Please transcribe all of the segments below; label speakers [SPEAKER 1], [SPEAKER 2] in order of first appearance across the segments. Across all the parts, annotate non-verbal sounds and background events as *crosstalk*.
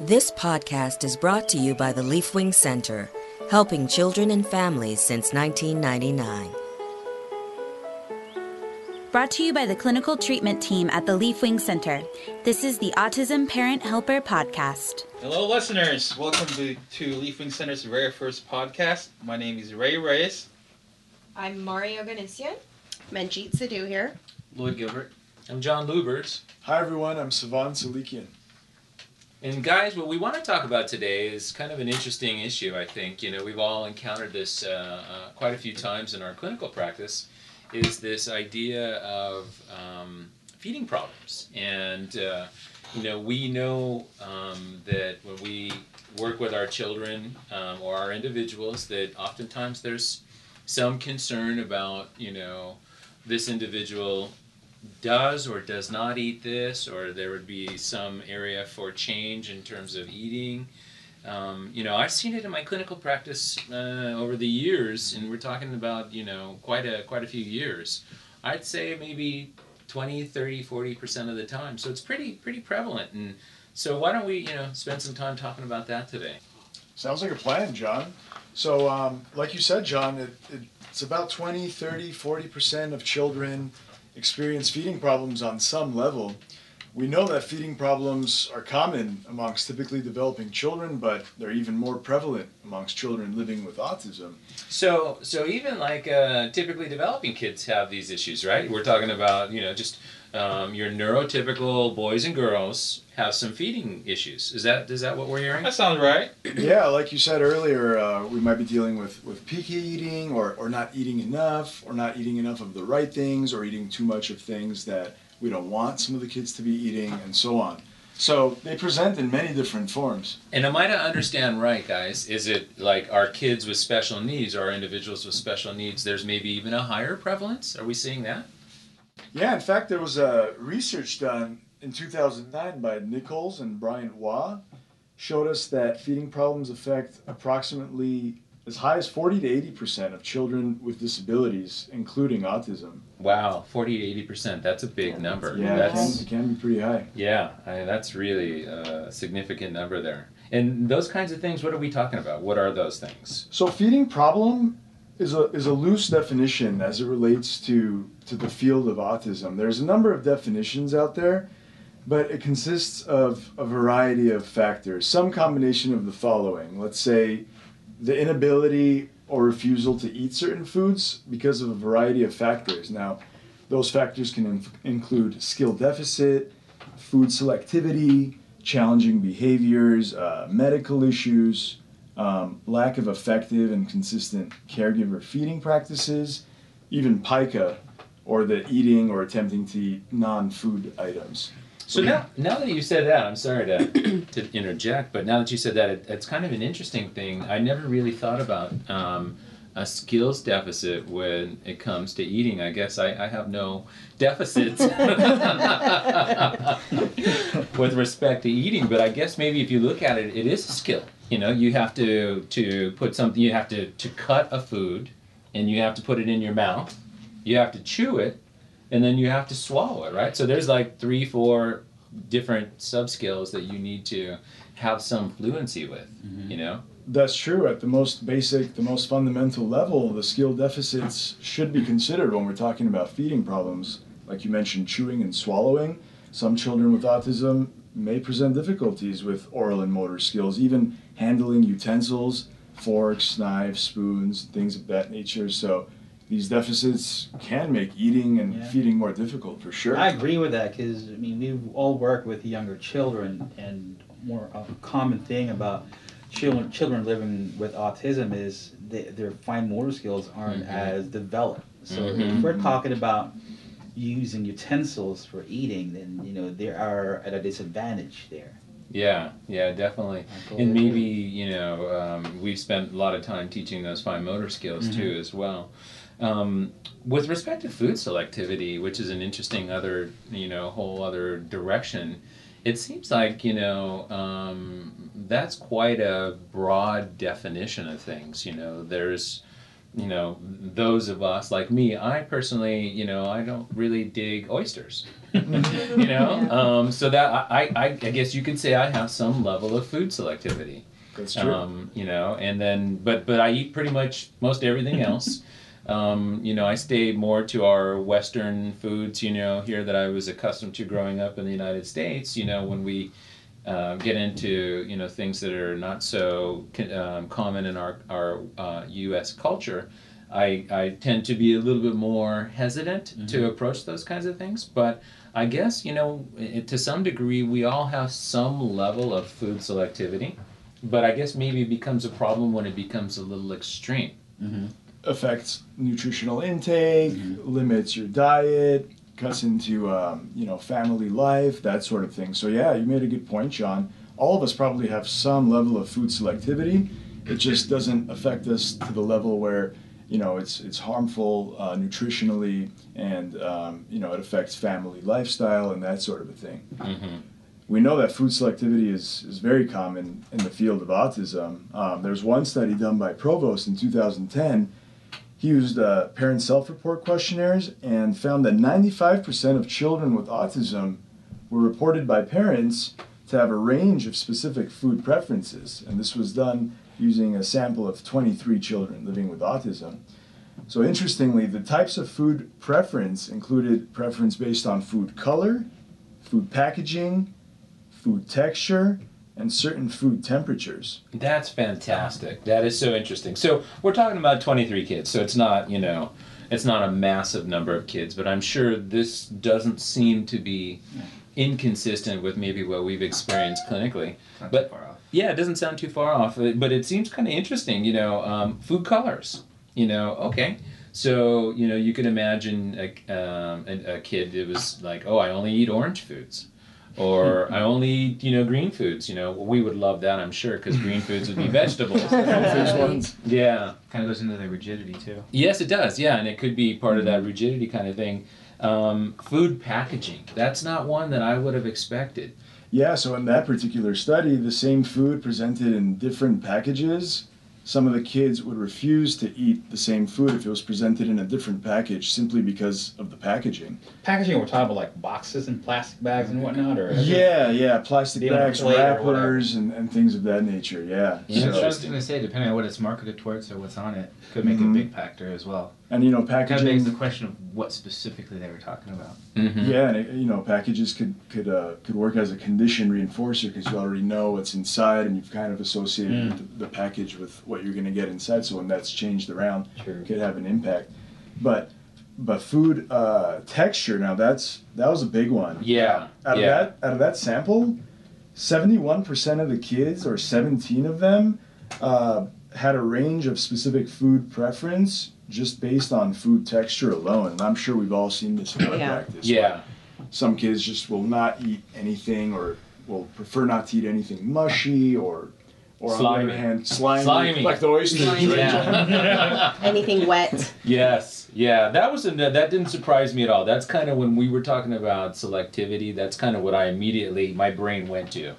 [SPEAKER 1] This podcast is brought to you by the Leafwing Center, helping children and families since 1999.
[SPEAKER 2] Brought to you by the clinical treatment team at the Leafwing Center. This is the Autism Parent Helper Podcast.
[SPEAKER 3] Hello, listeners. Welcome to, to Leafwing Center's very first podcast. My name is Ray Reyes.
[SPEAKER 4] I'm Mario Ganesian.
[SPEAKER 5] Manjeet Sidhu here.
[SPEAKER 6] Lloyd Gilbert.
[SPEAKER 7] I'm John Lubert.
[SPEAKER 8] Hi everyone, I'm Savan Salikian.
[SPEAKER 7] And guys, what we want to talk about today is kind of an interesting issue. I think you know we've all encountered this uh, uh, quite a few times in our clinical practice. Is this idea of um, feeding problems, and uh, you know we know um, that when we work with our children um, or our individuals, that oftentimes there's some concern about you know this individual does or does not eat this, or there would be some area for change in terms of eating. Um, you know, I've seen it in my clinical practice uh, over the years, and we're talking about you know quite a quite a few years. I'd say maybe 20, 30, 40 percent of the time. So it's pretty pretty prevalent. And so why don't we you know spend some time talking about that today?
[SPEAKER 8] Sounds like a plan, John. So, um, like you said, John, it, it, it's about 20, 30, 40 percent of children experience feeding problems on some level. We know that feeding problems are common amongst typically developing children, but they're even more prevalent amongst children living with autism.
[SPEAKER 7] So, so even like uh, typically developing kids have these issues, right? We're talking about you know just um, your neurotypical boys and girls have some feeding issues. Is that is that what we're hearing?
[SPEAKER 3] That sounds right.
[SPEAKER 8] yeah, like you said earlier, uh, we might be dealing with, with picky eating or, or not eating enough or not eating enough of the right things or eating too much of things that we don't want some of the kids to be eating and so on. So they present in many different forms.
[SPEAKER 7] And am I to understand right, guys? Is it like our kids with special needs or individuals with special needs, there's maybe even a higher prevalence? Are we seeing that?
[SPEAKER 8] Yeah, in fact, there was a research done in 2009 by Nichols and Bryant Waugh showed us that feeding problems affect approximately as high as 40 to 80 percent of children with disabilities, including autism.
[SPEAKER 7] Wow, 40 to 80 percent. That's a big number.
[SPEAKER 8] Yeah,
[SPEAKER 7] that's,
[SPEAKER 8] it, can, it can be pretty high.
[SPEAKER 7] Yeah, I mean, that's really a significant number there. And those kinds of things, what are we talking about? What are those things?
[SPEAKER 8] So, feeding problem is a, is a loose definition as it relates to, to the field of autism. There's a number of definitions out there but it consists of a variety of factors, some combination of the following. Let's say the inability or refusal to eat certain foods because of a variety of factors. Now, those factors can inf- include skill deficit, food selectivity, challenging behaviors, uh, medical issues, um, lack of effective and consistent caregiver feeding practices, even pica, or the eating or attempting to eat non food items.
[SPEAKER 7] So now, now that you said that, I'm sorry to, to interject, but now that you said that, it, it's kind of an interesting thing. I never really thought about um, a skills deficit when it comes to eating. I guess I, I have no deficits *laughs* with respect to eating, but I guess maybe if you look at it, it is a skill. You know, you have to to put something. You have to to cut a food, and you have to put it in your mouth. You have to chew it, and then you have to swallow it, right? So there's like three, four different sub skills that you need to have some fluency with, mm-hmm. you know?
[SPEAKER 8] That's true. At the most basic, the most fundamental level, the skill deficits should be considered when we're talking about feeding problems. Like you mentioned, chewing and swallowing. Some children with autism may present difficulties with oral and motor skills, even handling utensils, forks, knives, spoons, things of that nature. So these deficits can make eating and yeah. feeding more difficult for sure.
[SPEAKER 9] I agree with that because I mean we all work with younger children, and more a common thing about children children living with autism is they, their fine motor skills aren't mm-hmm. as developed. So mm-hmm. if we're talking about using utensils for eating, then you know they are at a disadvantage there.
[SPEAKER 7] Yeah, yeah, definitely. And maybe, you know, um, we've spent a lot of time teaching those fine motor skills mm-hmm. too, as well. Um, with respect to food selectivity, which is an interesting other, you know, whole other direction, it seems like, you know, um, that's quite a broad definition of things. You know, there's you know, those of us like me, I personally, you know, I don't really dig oysters. *laughs* you know, um, so that I, I, I guess you could say I have some level of food selectivity.
[SPEAKER 8] That's true.
[SPEAKER 7] Um, you know, and then but but I eat pretty much most everything *laughs* else. um, you know, I stay more to our Western foods. You know, here that I was accustomed to growing up in the United States. You know, when we uh, get into you know things that are not so um, common in our our uh, U.S. culture. I, I tend to be a little bit more hesitant
[SPEAKER 9] Mm-hmm.
[SPEAKER 7] to approach those kinds of things, but I guess you know i- to some degree we all have some level of food selectivity, but I guess maybe it becomes a problem when it becomes a little extreme.
[SPEAKER 8] affects nutritional intake, limits your diet, cuts into um, you know family life, that sort of thing. So yeah, you made a good point, John. All of us probably have some level of food selectivity. It just doesn't affect us to the level where you know it's it's harmful uh, nutritionally, and um, you know it affects family lifestyle and that sort of a thing.
[SPEAKER 7] Mm-hmm.
[SPEAKER 8] We know that food selectivity is, is very common in the field of autism. Um, there's one study done by Provost in 2010 he used uh, parent self-report questionnaires and found that 95% of children with autism were reported by parents to have a range of specific food preferences and this was done using a sample of 23 children living with autism so interestingly the types of food preference included preference based on food color food packaging food texture and certain food temperatures
[SPEAKER 7] That's fantastic. That is so interesting. So we're talking about 23 kids, so it's not, you know, it's not a massive number of kids, but I'm sure this doesn't seem to be inconsistent with maybe what we've experienced clinically.
[SPEAKER 6] Not
[SPEAKER 7] But-
[SPEAKER 6] too far off.
[SPEAKER 7] Yeah, it doesn't sound too far off, uh, but it seems kind of interesting. You know, um, food colors. You know, okay. So you know, you can imagine a, um, a, a kid that was like, "Oh, I only eat orange foods," or "I only eat you know green foods." You know, we would love that, I'm sure, because green foods would be *laughs* vegetables. Yeah.
[SPEAKER 6] Kind of goes into the rigidity too.
[SPEAKER 7] Yes, it does. Yeah, and it could be part of that rigidity kind of thing. Um, food packaging. That's not one that I would have expected.
[SPEAKER 8] Yeah, so in that particular study, the same food presented in different packages, some of the kids would refuse to eat the same food if it was presented in a different package simply because of the packaging.
[SPEAKER 9] Packaging, we're talking about like boxes and plastic bags and whatnot, or
[SPEAKER 8] Yeah, yeah, plastic
[SPEAKER 9] Be on a
[SPEAKER 8] bags, wrappers, and, and things of that nature, yeah.
[SPEAKER 7] Yeah,
[SPEAKER 6] So I was
[SPEAKER 7] Interesting.
[SPEAKER 6] going to say, depending on what it's marketed towards or what's on it, could make
[SPEAKER 8] Mhm.
[SPEAKER 6] a big factor as well.
[SPEAKER 8] And you know,
[SPEAKER 6] Kind of begs
[SPEAKER 8] packaging.
[SPEAKER 6] the question of what specifically they were talking about.
[SPEAKER 7] Mm-hmm.
[SPEAKER 8] Yeah, and it, you know, packages could could uh, could work as a condition reinforcer because you already know what's inside and you've kind of associated
[SPEAKER 9] Mm.
[SPEAKER 8] the, the package with what you're going to get inside. So when that's changed around,
[SPEAKER 9] True.
[SPEAKER 8] could have an impact. But but food uh, texture now that's that was a big one.
[SPEAKER 7] Yeah.
[SPEAKER 8] Out of
[SPEAKER 7] yeah.
[SPEAKER 8] that out of that sample, seventy one percent of the kids or seventeen of them uh, had a range of specific food preference just based on food texture alone. And I'm sure we've all seen this in our
[SPEAKER 5] Yeah.
[SPEAKER 8] practice.
[SPEAKER 7] Yeah.
[SPEAKER 8] Some kids just will not eat anything or will prefer not to eat anything mushy or or on the
[SPEAKER 7] Slimy.
[SPEAKER 8] other hand slimy,
[SPEAKER 7] Slimy.
[SPEAKER 8] like the oysters. right?
[SPEAKER 7] Yeah. *laughs*
[SPEAKER 5] Anything wet.
[SPEAKER 7] yes. Yeah. That was a, that didn't surprise me at all. That's kind of when we were talking about selectivity. That's kind of what I immediately my brain went to,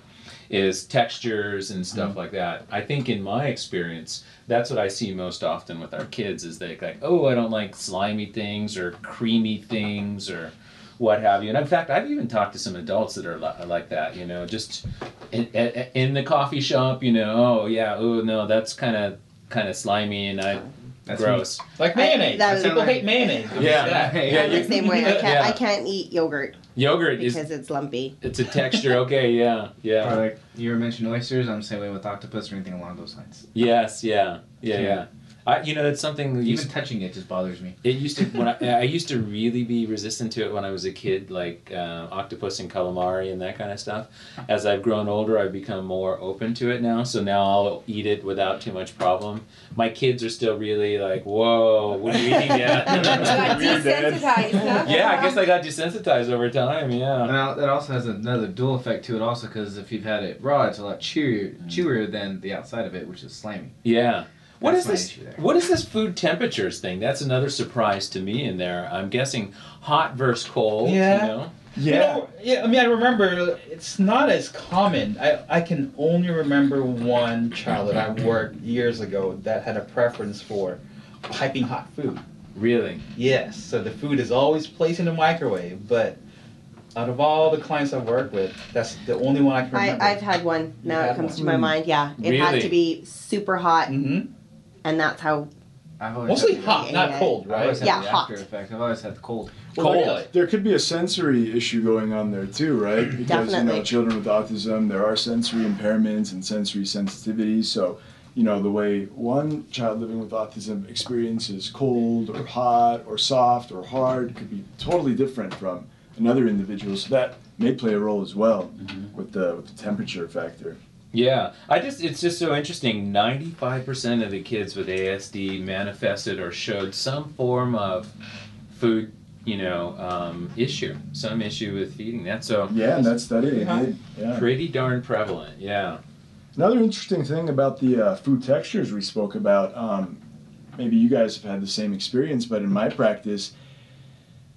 [SPEAKER 7] is textures and stuff mm-hmm. like that. I think in my experience, that's what I see most often with our kids is they like, oh, I don't like slimy things or creamy things or what have you. And in fact, I've even talked to some adults that are like that. You know, just in, in in the coffee shop. You know, oh yeah, oh no, that's kind of kind of slimy and I
[SPEAKER 6] That's
[SPEAKER 7] gross.
[SPEAKER 9] like mayonnaise.
[SPEAKER 5] that was-
[SPEAKER 9] People hate mayonnaise.
[SPEAKER 7] Yeah.
[SPEAKER 6] Yeah,
[SPEAKER 5] I'm
[SPEAKER 7] you-
[SPEAKER 5] the same way. I can't.
[SPEAKER 7] Yeah.
[SPEAKER 5] I can't eat yogurt
[SPEAKER 7] Yogurt is
[SPEAKER 5] because it's lumpy.
[SPEAKER 7] it's a texture. Okay, yeah,
[SPEAKER 6] Or
[SPEAKER 7] yeah,
[SPEAKER 6] like you were mentioning oysters, I'm the same way with octopus or anything along those lines.
[SPEAKER 7] yes, yeah, yeah,
[SPEAKER 6] Yeah.
[SPEAKER 7] yeah. I, you know, it's something that
[SPEAKER 6] Even
[SPEAKER 7] used,
[SPEAKER 6] touching it just bothers me.
[SPEAKER 7] it used to when I, I used to really be resistant to it when I was a kid, like uh, octopus and calamari and that kind of stuff. As I've grown older, I've become more open to it now. So now I'll eat it without too much problem. My kids are still really like, "Whoa, what are you eating yet?"
[SPEAKER 4] Got
[SPEAKER 8] Weird, Dad.
[SPEAKER 4] desensitized, huh?
[SPEAKER 7] yeah, I guess I got desensitized over time. Yeah.
[SPEAKER 6] And al- that also has another dual effect to it, also, because if you've had it raw, it's a lot chewier, chewier than the outside of it, which is slimy.
[SPEAKER 7] Yeah. What is this? What is this food temperatures thing? That's another surprise to me in there. I'm guessing hot versus cold.
[SPEAKER 9] Yeah.
[SPEAKER 7] You know?
[SPEAKER 9] You
[SPEAKER 8] Yeah.
[SPEAKER 9] know, yeah, I mean, I remember it's not as common. I, I can only remember one child that I worked years ago that had a preference for piping hot food.
[SPEAKER 7] Really?
[SPEAKER 9] Yes, so the food is always placed in the microwave, but out of all the clients I've worked with, that's the only one I can remember.
[SPEAKER 5] I've had one. Now
[SPEAKER 9] had
[SPEAKER 5] it comes
[SPEAKER 9] one.
[SPEAKER 5] to my mind. Yeah, it had
[SPEAKER 7] Really?
[SPEAKER 5] to be super hot,
[SPEAKER 9] mm-hmm.
[SPEAKER 5] And that's how.
[SPEAKER 6] I've always
[SPEAKER 9] Mostly
[SPEAKER 6] had,
[SPEAKER 9] hot, not cold,
[SPEAKER 6] I've always
[SPEAKER 9] right?
[SPEAKER 6] had
[SPEAKER 5] Yeah,
[SPEAKER 6] the
[SPEAKER 5] hot.
[SPEAKER 6] after effect. I've always had the cold.
[SPEAKER 9] Well,
[SPEAKER 7] Cold.
[SPEAKER 9] really?
[SPEAKER 8] There could be a sensory issue going on there too, right? Because you
[SPEAKER 5] Definitely.
[SPEAKER 8] know, children with autism, there are sensory impairments and sensory sensitivities. So, you know, the way one child living with autism experiences cold or hot or soft or hard could be totally different from another individual. So that may play a role as well mm-hmm. with the with the temperature factor.
[SPEAKER 7] Yeah, I just it's just so interesting. Ninety-five percent of the kids with ASD manifested or showed some form of food, you know, um, issue, some issue with feeding. That's so
[SPEAKER 8] Yeah, and that study they
[SPEAKER 9] Yeah.
[SPEAKER 8] Yeah.
[SPEAKER 7] pretty darn prevalent. Yeah.
[SPEAKER 8] Another interesting thing about the uh, food textures we spoke about, um, maybe you guys have had the same experience, but in my practice,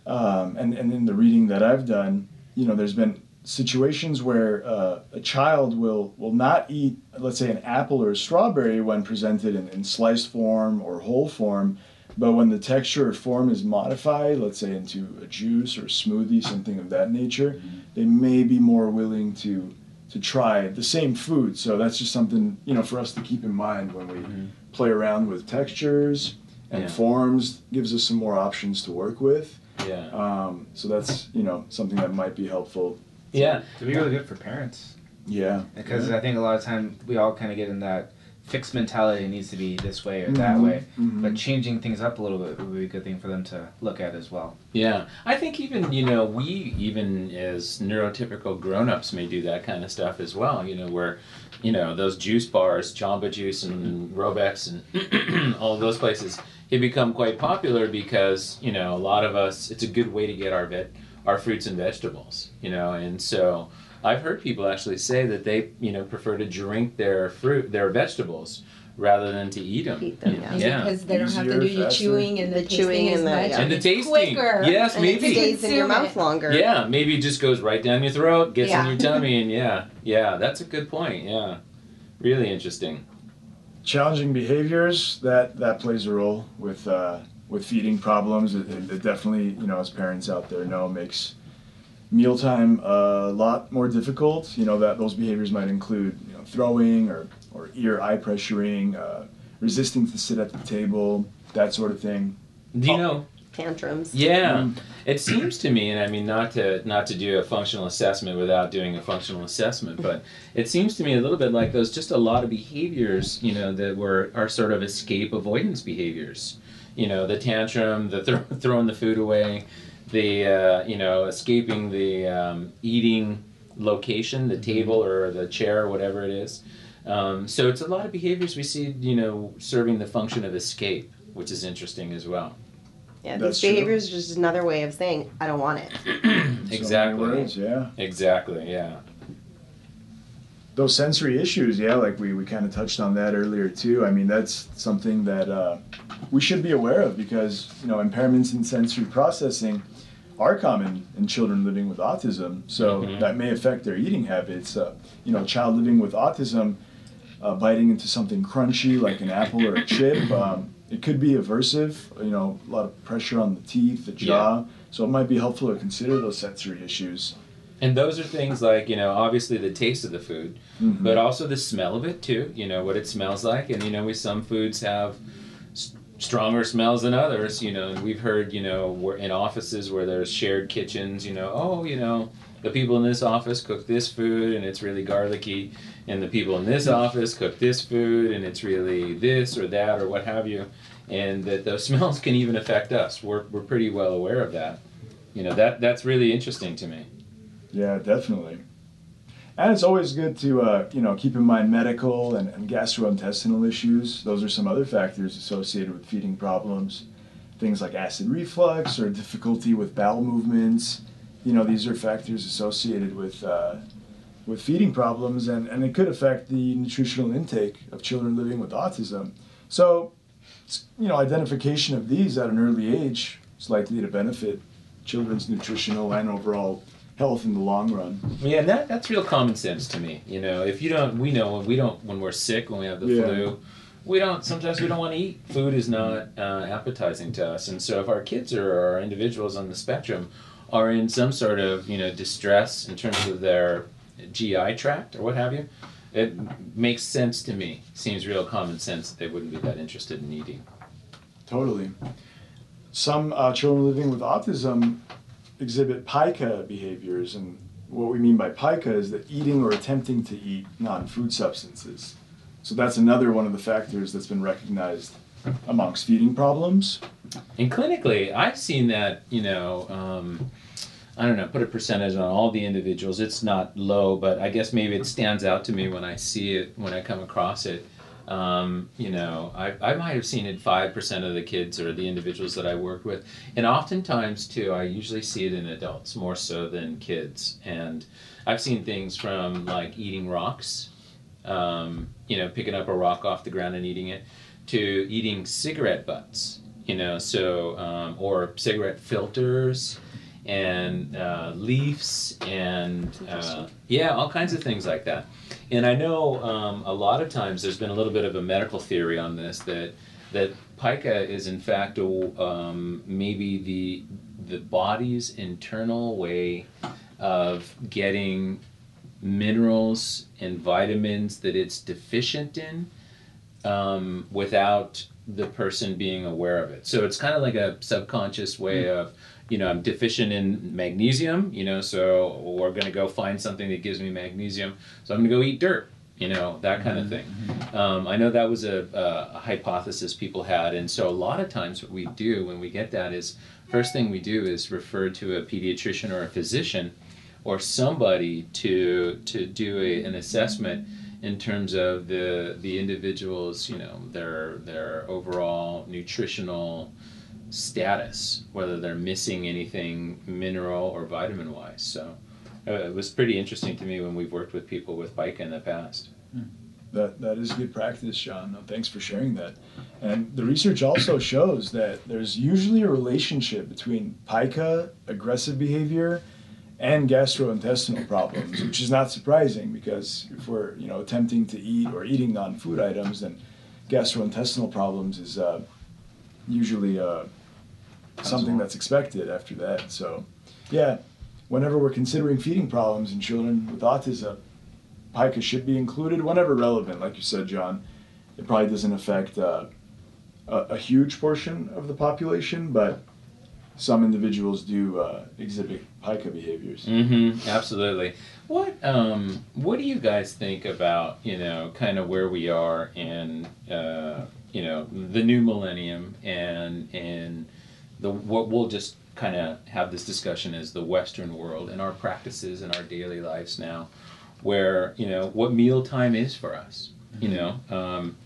[SPEAKER 8] um, and, and in the reading that I've done, you know, there's been situations where uh, a child will, will not eat, let's say, an apple or a strawberry when presented in, in sliced form or whole form, but when the texture or form is modified, let's say into a juice or a smoothie, something of that nature, they may be more willing to to try the same food. So that's just something you know for us to keep in mind when we
[SPEAKER 7] Mhm.
[SPEAKER 8] play around with textures and
[SPEAKER 7] Yeah.
[SPEAKER 8] forms. Gives us some more options to work with.
[SPEAKER 7] Yeah.
[SPEAKER 8] Um, so that's you know something that might be helpful.
[SPEAKER 7] Yeah.
[SPEAKER 6] To be really good for parents.
[SPEAKER 8] Yeah,
[SPEAKER 6] Because I think a lot of time we all kind of get in that fixed mentality it needs to be this way or that
[SPEAKER 8] Mhm,
[SPEAKER 6] way.
[SPEAKER 8] mhm.
[SPEAKER 6] But changing things up a little bit would be a good thing for them to look at as well.
[SPEAKER 7] Yeah, I think even you know we even as neurotypical grown-ups may do that kind of stuff as well. You know where, you know those juice bars, Jamba Juice and Robeks and *clears throat* all of those places, have become quite popular because you know a lot of us. It's a good way to get our vet, our fruits and vegetables. You know, and so I've heard people actually say that they you know prefer to drink their fruit, their vegetables. Rather than to eat them,
[SPEAKER 5] Eat them, yeah.
[SPEAKER 7] yeah.
[SPEAKER 4] Because they don't have to do the
[SPEAKER 8] faster.
[SPEAKER 4] chewing and the,
[SPEAKER 5] The chewing and the-
[SPEAKER 4] much.
[SPEAKER 5] yeah.
[SPEAKER 7] And the tasting.
[SPEAKER 4] Quicker.
[SPEAKER 7] Yes,
[SPEAKER 4] and
[SPEAKER 7] maybe.
[SPEAKER 5] It stays in your mouth longer.
[SPEAKER 7] Yeah, maybe it just goes right down your throat, gets in your tummy, and yeah, yeah, that's a good point. Yeah, really interesting.
[SPEAKER 8] challenging behaviors that that plays a role with uh, with feeding problems. It, it it definitely you know as parents out there know makes mealtime a lot more difficult. You know that those behaviors might include you know, throwing or or ear eye pressuring, uh, resisting to sit at the table, that sort of thing.
[SPEAKER 7] Do you
[SPEAKER 8] Oh.
[SPEAKER 7] know?
[SPEAKER 5] Tantrums.
[SPEAKER 7] Yeah,
[SPEAKER 8] Mm.
[SPEAKER 7] it seems to me, and I mean not to not to do a functional assessment without doing a functional assessment, but it seems to me a little bit like those just a lot of behaviors, you know, that were are sort of escape avoidance behaviors. You know, the tantrum, the throw, *laughs* throwing the food away, the uh, you know escaping the um, eating location, the table or the chair or whatever it is. Um, so it's a lot of behaviors we see, you know, serving the function of escape, which is interesting as well.
[SPEAKER 5] Yeah,
[SPEAKER 8] That's
[SPEAKER 5] these
[SPEAKER 8] true.
[SPEAKER 5] behaviors is just another way of saying I don't want it.
[SPEAKER 8] In *clears throat* so many
[SPEAKER 7] exactly.
[SPEAKER 8] yeah.
[SPEAKER 7] Exactly. Yeah.
[SPEAKER 8] Those sensory issues, yeah, like we, we kind of touched on that earlier too. I mean, that's something that uh, we should be aware of because, you know, impairments in sensory processing are common in children living with autism. So
[SPEAKER 7] Mhm.
[SPEAKER 8] that may affect their eating habits. Uh, you know, a child living with autism uh, biting into something crunchy like an apple or a chip, *laughs* um, it could be aversive, you know, a lot of pressure on the teeth, the jaw. So it might be helpful to consider those sensory issues.
[SPEAKER 7] And those are things like, you know, obviously the taste of the food,
[SPEAKER 8] Mhm.
[SPEAKER 7] but also the smell of it too, you know, what it smells like. And, you know, we, some foods have s- stronger smells than others, you know, and we've heard, you know, we're in offices where there's shared kitchens, you know, oh, you know, the people in this office cook this food and it's really garlicky, and the people in this office cook this food and it's really this or that or what have you. And that those *laughs* smells can even affect us. We're, we're pretty well aware of that. You know, that, that's really interesting to me.
[SPEAKER 8] Yeah, definitely. And it's always good to uh, you know keep in mind medical and, and gastrointestinal issues. Those are some other factors associated with feeding problems. Things like acid reflux or difficulty with bowel movements. You know, these are factors associated with uh, with feeding problems, and, and it could affect the nutritional intake of children living with autism. So, you know, identification of these at an early age is likely to benefit children's nutritional and overall health in the long run.
[SPEAKER 7] Yeah, and that, that's real common sense to me. You know, if you don't, we know when we don't, when we're sick, when we have the
[SPEAKER 8] Yeah.
[SPEAKER 7] flu, we don't sometimes we don't want to eat food is not uh, appetizing to us and so if our kids or our individuals on the spectrum are in some sort of you know distress in terms of their gi tract or what have you it makes sense to me seems real common sense that they wouldn't be that interested in eating
[SPEAKER 8] Totally. Some uh, children living with autism exhibit pica behaviors, and what we mean by pica is that eating or attempting to eat non food substances. So that's another one of the factors that's been recognized amongst feeding problems.
[SPEAKER 7] And clinically, I've seen that, you know, um, I don't know, put a percentage on all the individuals. It's not low, but I guess maybe it stands out to me when I see it, when I come across it. Um, you know, I, I might have seen it 5% of the kids or the individuals that I work with. And oftentimes, too, I usually see it in adults more so than kids. And I've seen things from like eating rocks, um, you know, picking up a rock off the ground and eating it, to eating cigarette butts, you know, so, um, or cigarette filters and uh, leaves and uh, yeah, all kinds of things like that. And I know um, a lot of times there's been a little bit of a medical theory on this that that pica is in fact a, um, maybe the the body's internal way of getting minerals and vitamins that it's deficient in um, without the person being aware of it. So it's kind of like a subconscious way of, you know, I'm deficient in magnesium, you know, so we're going to go find something that gives me magnesium. So I'm going to go eat dirt, you know, that kind of thing. Um, I know that was a, a hypothesis people had. And so a lot of times what we do when we get that is first thing we do is refer to a pediatrician or a physician or somebody to to do a, an assessment in terms of the the individual's you know their their overall nutritional status whether they're missing anything mineral or vitamin wise so uh, it was pretty interesting to me when we've worked with people with pica in the past
[SPEAKER 8] That that is good practice, John. No, thanks for sharing that. And the research also *coughs* shows that there's usually a relationship between pica, aggressive behavior, and gastrointestinal *coughs* problems, which is not surprising because if we're you know attempting to eat or eating non-food items, then gastrointestinal problems is uh, usually uh, something that's expected after that. So, yeah, whenever we're considering feeding problems in children with autism, pica should be included whenever relevant. Like you said, John, it probably doesn't affect uh, a, a huge portion of the population, but some individuals do uh, exhibit pica behaviors.
[SPEAKER 7] Mm-hmm. Absolutely. What um what do you guys think about you know kind of where we are in uh, you know the new millennium and and the what we'll just kind of have this discussion is the Western world and our practices and our daily lives now, where you know what mealtime is for us. You know. Um,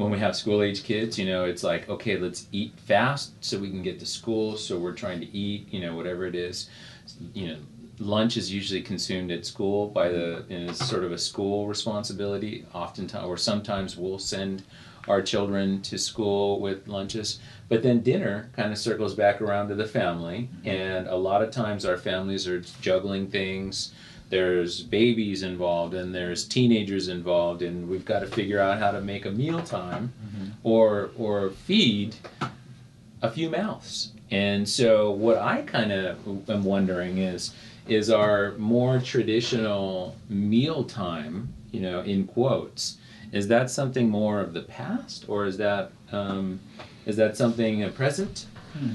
[SPEAKER 7] when we have school age kids, you know, it's like, okay, let's eat fast so we can get to school. So we're trying to eat, you know, whatever it is. You know, lunch is usually consumed at school by the, and it's sort of a school responsibility. Oftentimes, or sometimes we'll send our children to school with lunches. But then dinner kind of circles back around to the family. Mm-hmm. And a lot of times our families are juggling things. There's babies involved and there's teenagers involved and we've got to figure out how to make a mealtime mm-hmm. or or feed a few mouths. And so what i kind of am wondering is is our more traditional meal time, you know in quotes is that something more of the past or is that um, is that something a present hmm.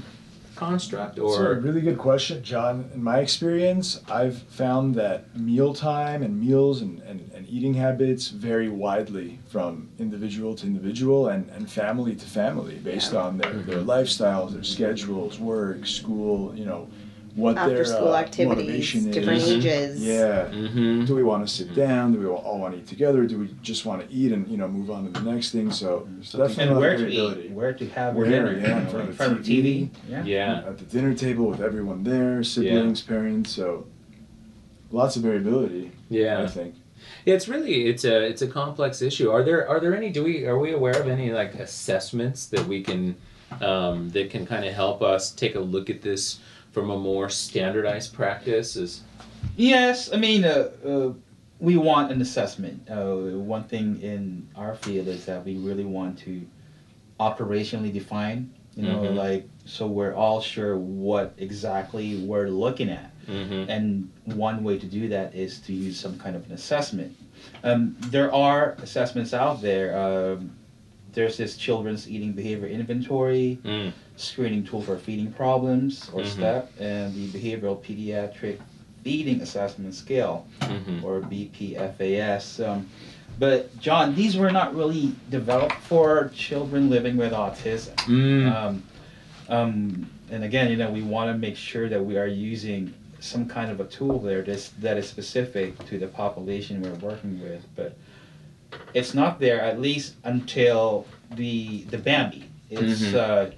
[SPEAKER 7] construct
[SPEAKER 8] It's a
[SPEAKER 7] or?
[SPEAKER 8] really good question, John. In my experience, I've found that mealtime and meals and, and, and eating habits vary widely from individual to individual and, and family to family based on their, their mm-hmm. lifestyles, their schedules, work, school, you know, what
[SPEAKER 5] After
[SPEAKER 8] their
[SPEAKER 5] school
[SPEAKER 8] uh,
[SPEAKER 5] activities,
[SPEAKER 8] motivation
[SPEAKER 5] different
[SPEAKER 8] is.
[SPEAKER 5] ages.
[SPEAKER 8] Yeah.
[SPEAKER 7] mm-hmm.
[SPEAKER 8] Do we want to sit down? Do we all want to eat together? Do we just want to eat and you know move on to the next thing? So there's definitely a
[SPEAKER 9] and
[SPEAKER 8] lot
[SPEAKER 9] where
[SPEAKER 8] of
[SPEAKER 9] to
[SPEAKER 8] variability.
[SPEAKER 9] eat, where to have
[SPEAKER 8] Where,
[SPEAKER 9] dinner,
[SPEAKER 8] yeah, in front
[SPEAKER 9] in
[SPEAKER 8] of
[SPEAKER 9] front of
[SPEAKER 8] TV.
[SPEAKER 9] TV. Yeah.
[SPEAKER 7] yeah
[SPEAKER 8] at the dinner table with everyone there, siblings, parents. So lots of variability. Yeah, I think.
[SPEAKER 7] yeah
[SPEAKER 8] think.
[SPEAKER 7] It's really it's a it's a complex issue. Are there are there any do we are we aware of any like assessments that we can um, that can kind of help us take a look at this from a more standardized practice? Is
[SPEAKER 3] Yes, I mean, uh, uh,
[SPEAKER 9] we want an assessment. Uh, one thing in our field is that we really want to operationally define. You know,
[SPEAKER 7] Mhm.
[SPEAKER 9] like so we're all sure what exactly we're looking at.
[SPEAKER 7] Mm-hmm.
[SPEAKER 9] And one way to do that is to use some kind of an assessment. Um, there are assessments out there. Um, there's this children's eating behavior inventory,
[SPEAKER 7] Mm.
[SPEAKER 9] Screening tool for feeding problems or
[SPEAKER 7] Mhm.
[SPEAKER 9] STEP, and the behavioral pediatric feeding assessment scale
[SPEAKER 7] Mm-hmm.
[SPEAKER 9] or BPFAS. Um, but John, these were not really developed for children living with autism.
[SPEAKER 7] Mm.
[SPEAKER 9] Um, um, and again, you know, we want to make sure that we are using some kind of a tool there that's, that is specific to the population we're working with. But it's not there at least until the the Bambi. It's
[SPEAKER 7] Mhm.
[SPEAKER 9] uh,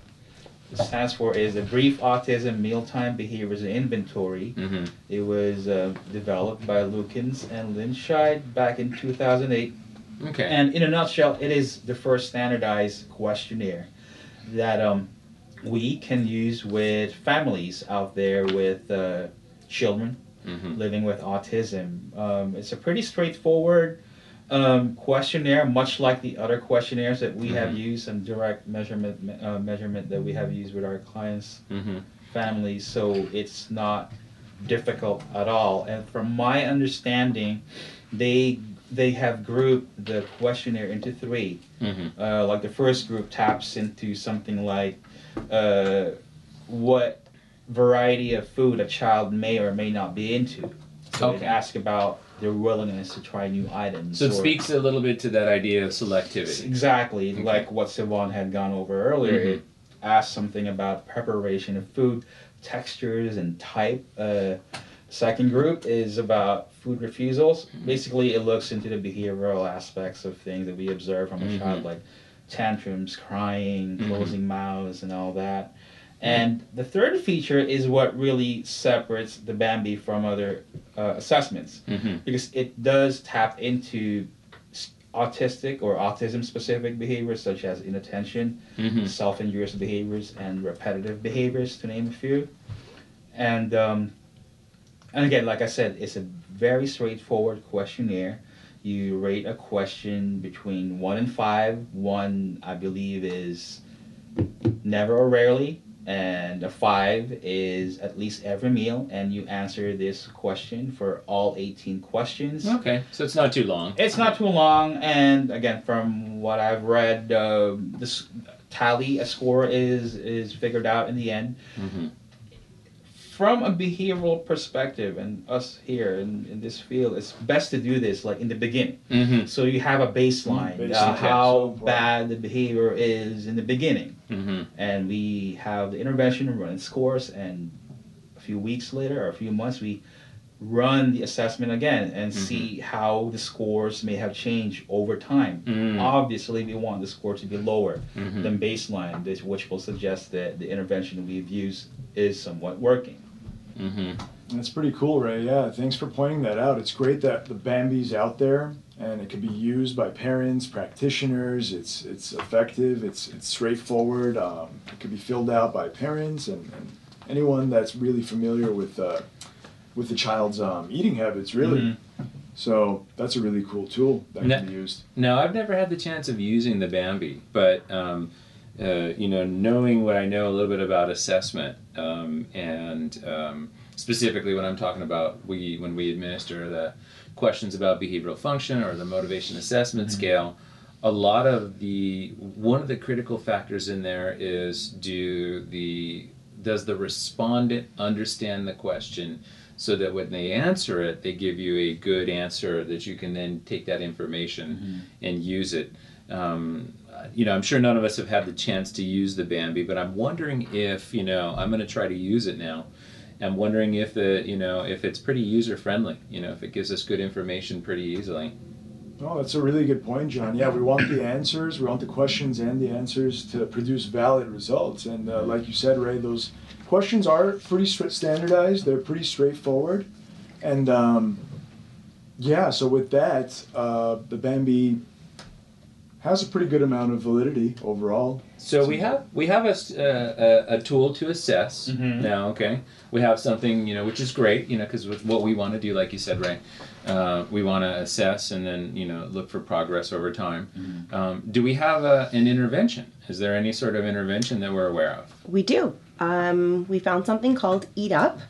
[SPEAKER 9] stands for is a brief autism mealtime behaviors inventory.
[SPEAKER 7] Mm-hmm.
[SPEAKER 9] It was uh, developed by Lukens and Linscheid back in 2008.
[SPEAKER 7] Okay.
[SPEAKER 9] And in a nutshell, it is the first standardized questionnaire that um, we can use with families out there with uh, children
[SPEAKER 7] mm-hmm.
[SPEAKER 9] living with autism. Um, it's a pretty straightforward um, questionnaire, much like the other questionnaires that we have
[SPEAKER 7] Mhm.
[SPEAKER 9] used and direct measurement uh, measurement that we have used with our clients'
[SPEAKER 7] Mm-hmm.
[SPEAKER 9] families. So it's not difficult at all. And from my understanding, they they have grouped the questionnaire into three.
[SPEAKER 7] Mm-hmm.
[SPEAKER 9] Uh, like the first group taps into something like uh, what variety of food a child may or may not be into. So
[SPEAKER 7] Okay.
[SPEAKER 9] it asks about their willingness to try new items.
[SPEAKER 7] So it
[SPEAKER 9] or-
[SPEAKER 7] speaks a little bit to that idea of selectivity.
[SPEAKER 9] Exactly,
[SPEAKER 7] Okay.
[SPEAKER 9] like what Siobhan had gone over earlier.
[SPEAKER 7] Mhm.
[SPEAKER 9] It asked something about preparation of food, textures, and type. Uh, second group is about food refusals.
[SPEAKER 7] Mm-hmm.
[SPEAKER 9] Basically, it looks into the behavioral aspects of things that we observe from a
[SPEAKER 7] Mhm.
[SPEAKER 9] child, like tantrums, crying,
[SPEAKER 7] Mhm.
[SPEAKER 9] closing mouths, and all that. And the third feature is what really separates the Bambi from other uh, assessments
[SPEAKER 7] Mm-hmm.
[SPEAKER 9] because it does tap into autistic or autism specific behaviors such as inattention,
[SPEAKER 7] Mm-hmm.
[SPEAKER 9] self injurious behaviors, and repetitive behaviors, to name a few. And um, and again, like I said, it's a very straightforward questionnaire. You rate a question between one and five. One, I believe, is never or rarely, and a five is at least every meal. And you answer this question for all 18 questions.
[SPEAKER 7] Okay, so it's not too long.
[SPEAKER 9] It's not too long, and again, from what I've read, uh, this tally a score is is figured out in the end.
[SPEAKER 7] Mm-hmm.
[SPEAKER 9] From a behavioral perspective, and us here in, in this field, it's best to do this like in the beginning,
[SPEAKER 7] Mm-hmm.
[SPEAKER 9] so you have a baseline,
[SPEAKER 8] Mm,
[SPEAKER 9] uh, how bad the behavior is in the beginning,
[SPEAKER 7] Mm-hmm.
[SPEAKER 9] and we have the intervention running scores, and a few weeks later or a few months we run the assessment again and
[SPEAKER 7] Mm-hmm.
[SPEAKER 9] see how the scores may have changed over time.
[SPEAKER 7] Mm.
[SPEAKER 9] Obviously, we want the score to be lower
[SPEAKER 7] Mm-hmm.
[SPEAKER 9] than baseline, which will suggest that the intervention we've used is somewhat working.
[SPEAKER 7] Mm-hmm.
[SPEAKER 8] That's pretty cool, Ray. Yeah, thanks for pointing that out. It's great that the Bambi's out there and it can be used by parents, practitioners. It's it's effective. It's it's straightforward. Um, it can be filled out by parents and, and anyone that's really familiar with uh, with the child's um, eating habits. Really.
[SPEAKER 9] Mhm.
[SPEAKER 8] So that's a really cool tool that can be used.
[SPEAKER 7] No, I've never had the chance of using the Bambi, but um, uh, you know, knowing what I know a little bit about assessment, um, and um, specifically when I'm talking about we when we administer the questions about behavioral function or the motivation assessment scale, a lot of the one of the critical factors in there is do the does the respondent understand the question so that when they answer it they give you a good answer that you can then take that information and use it. Um, you know i'm sure none of us have had the chance to use the bambi but i'm wondering if you know i'm going to try to use it now i'm wondering if the you know if it's pretty user friendly you know if it gives us good information pretty easily
[SPEAKER 8] Oh, that's a really good point, John. Yeah, we want the answers, we want the questions and the answers to produce valid results. And uh, like you said, Ray, those questions are pretty standardized. They're pretty straightforward. And um, yeah, so with that, uh, the Bambi has a pretty good amount of validity overall.
[SPEAKER 7] So we have we have a, s- uh, a, a tool to assess
[SPEAKER 9] Mhm.
[SPEAKER 7] now. Okay, we have something you know which is great. You know because with what we want to do, like you said, Ray, uh, we want to assess and then you know look for progress over time. Um, do we have a, an intervention? Is there any sort of intervention that we're aware of?
[SPEAKER 5] We do. Um, we found something called Eat Up.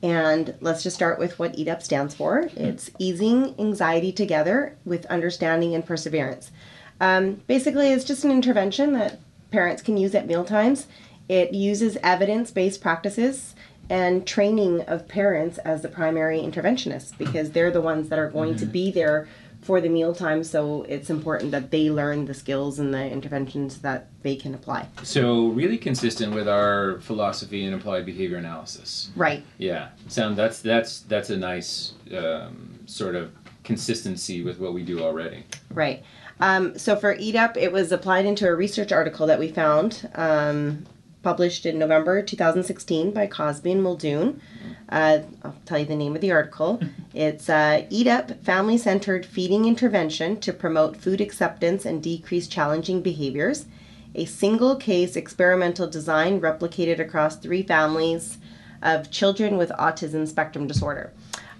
[SPEAKER 5] And let's just start with what Eat Up stands for. It's easing anxiety together with understanding and perseverance. Um, basically, it's just an intervention that parents can use at mealtimes. It uses evidence based practices and training of parents as the primary interventionists because they're the ones that are going to be there for the mealtime. So it's important that they learn the skills and the interventions that they can apply.
[SPEAKER 7] So really consistent with our philosophy in applied behavior analysis.
[SPEAKER 5] Right.
[SPEAKER 7] Yeah, sound that's that's that's a nice um, sort of consistency with what we do already.
[SPEAKER 5] Right. Um, so for Eat Up, it was applied into a research article that we found, um, published in November 2016 by Cosbey and Muldoon. Uh, I'll tell you the name of the article. *laughs* It's uh, Eat Up Family Centered Feeding Intervention to Promote Food Acceptance and Decrease Challenging Behaviors. A single case experimental design replicated across three families of children with autism spectrum disorder.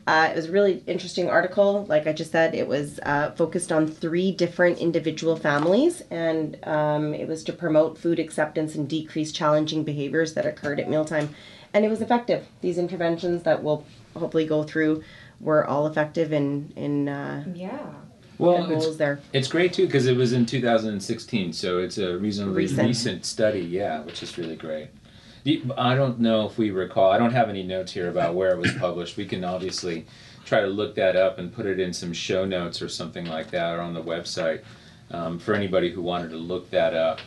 [SPEAKER 5] Uh, it was a really interesting article. Like I just said, it was uh, focused on three different individual families, and um, it was to promote food acceptance and decrease challenging behaviors that occurred at mealtime. And it was effective. These interventions that we'll hopefully go through were all effective in in uh,
[SPEAKER 4] Yeah.
[SPEAKER 7] Well,
[SPEAKER 5] the
[SPEAKER 7] it's,
[SPEAKER 5] there.
[SPEAKER 7] it's great too because it was in 2016, so it's a reasonably
[SPEAKER 5] Recent.
[SPEAKER 7] recent, study. Yeah, which is really great. I don't know if we recall. I don't have any notes here about where it was published. We can obviously try to look that up and put it in some show notes or something like that, or on the website um, for anybody who wanted to look that up.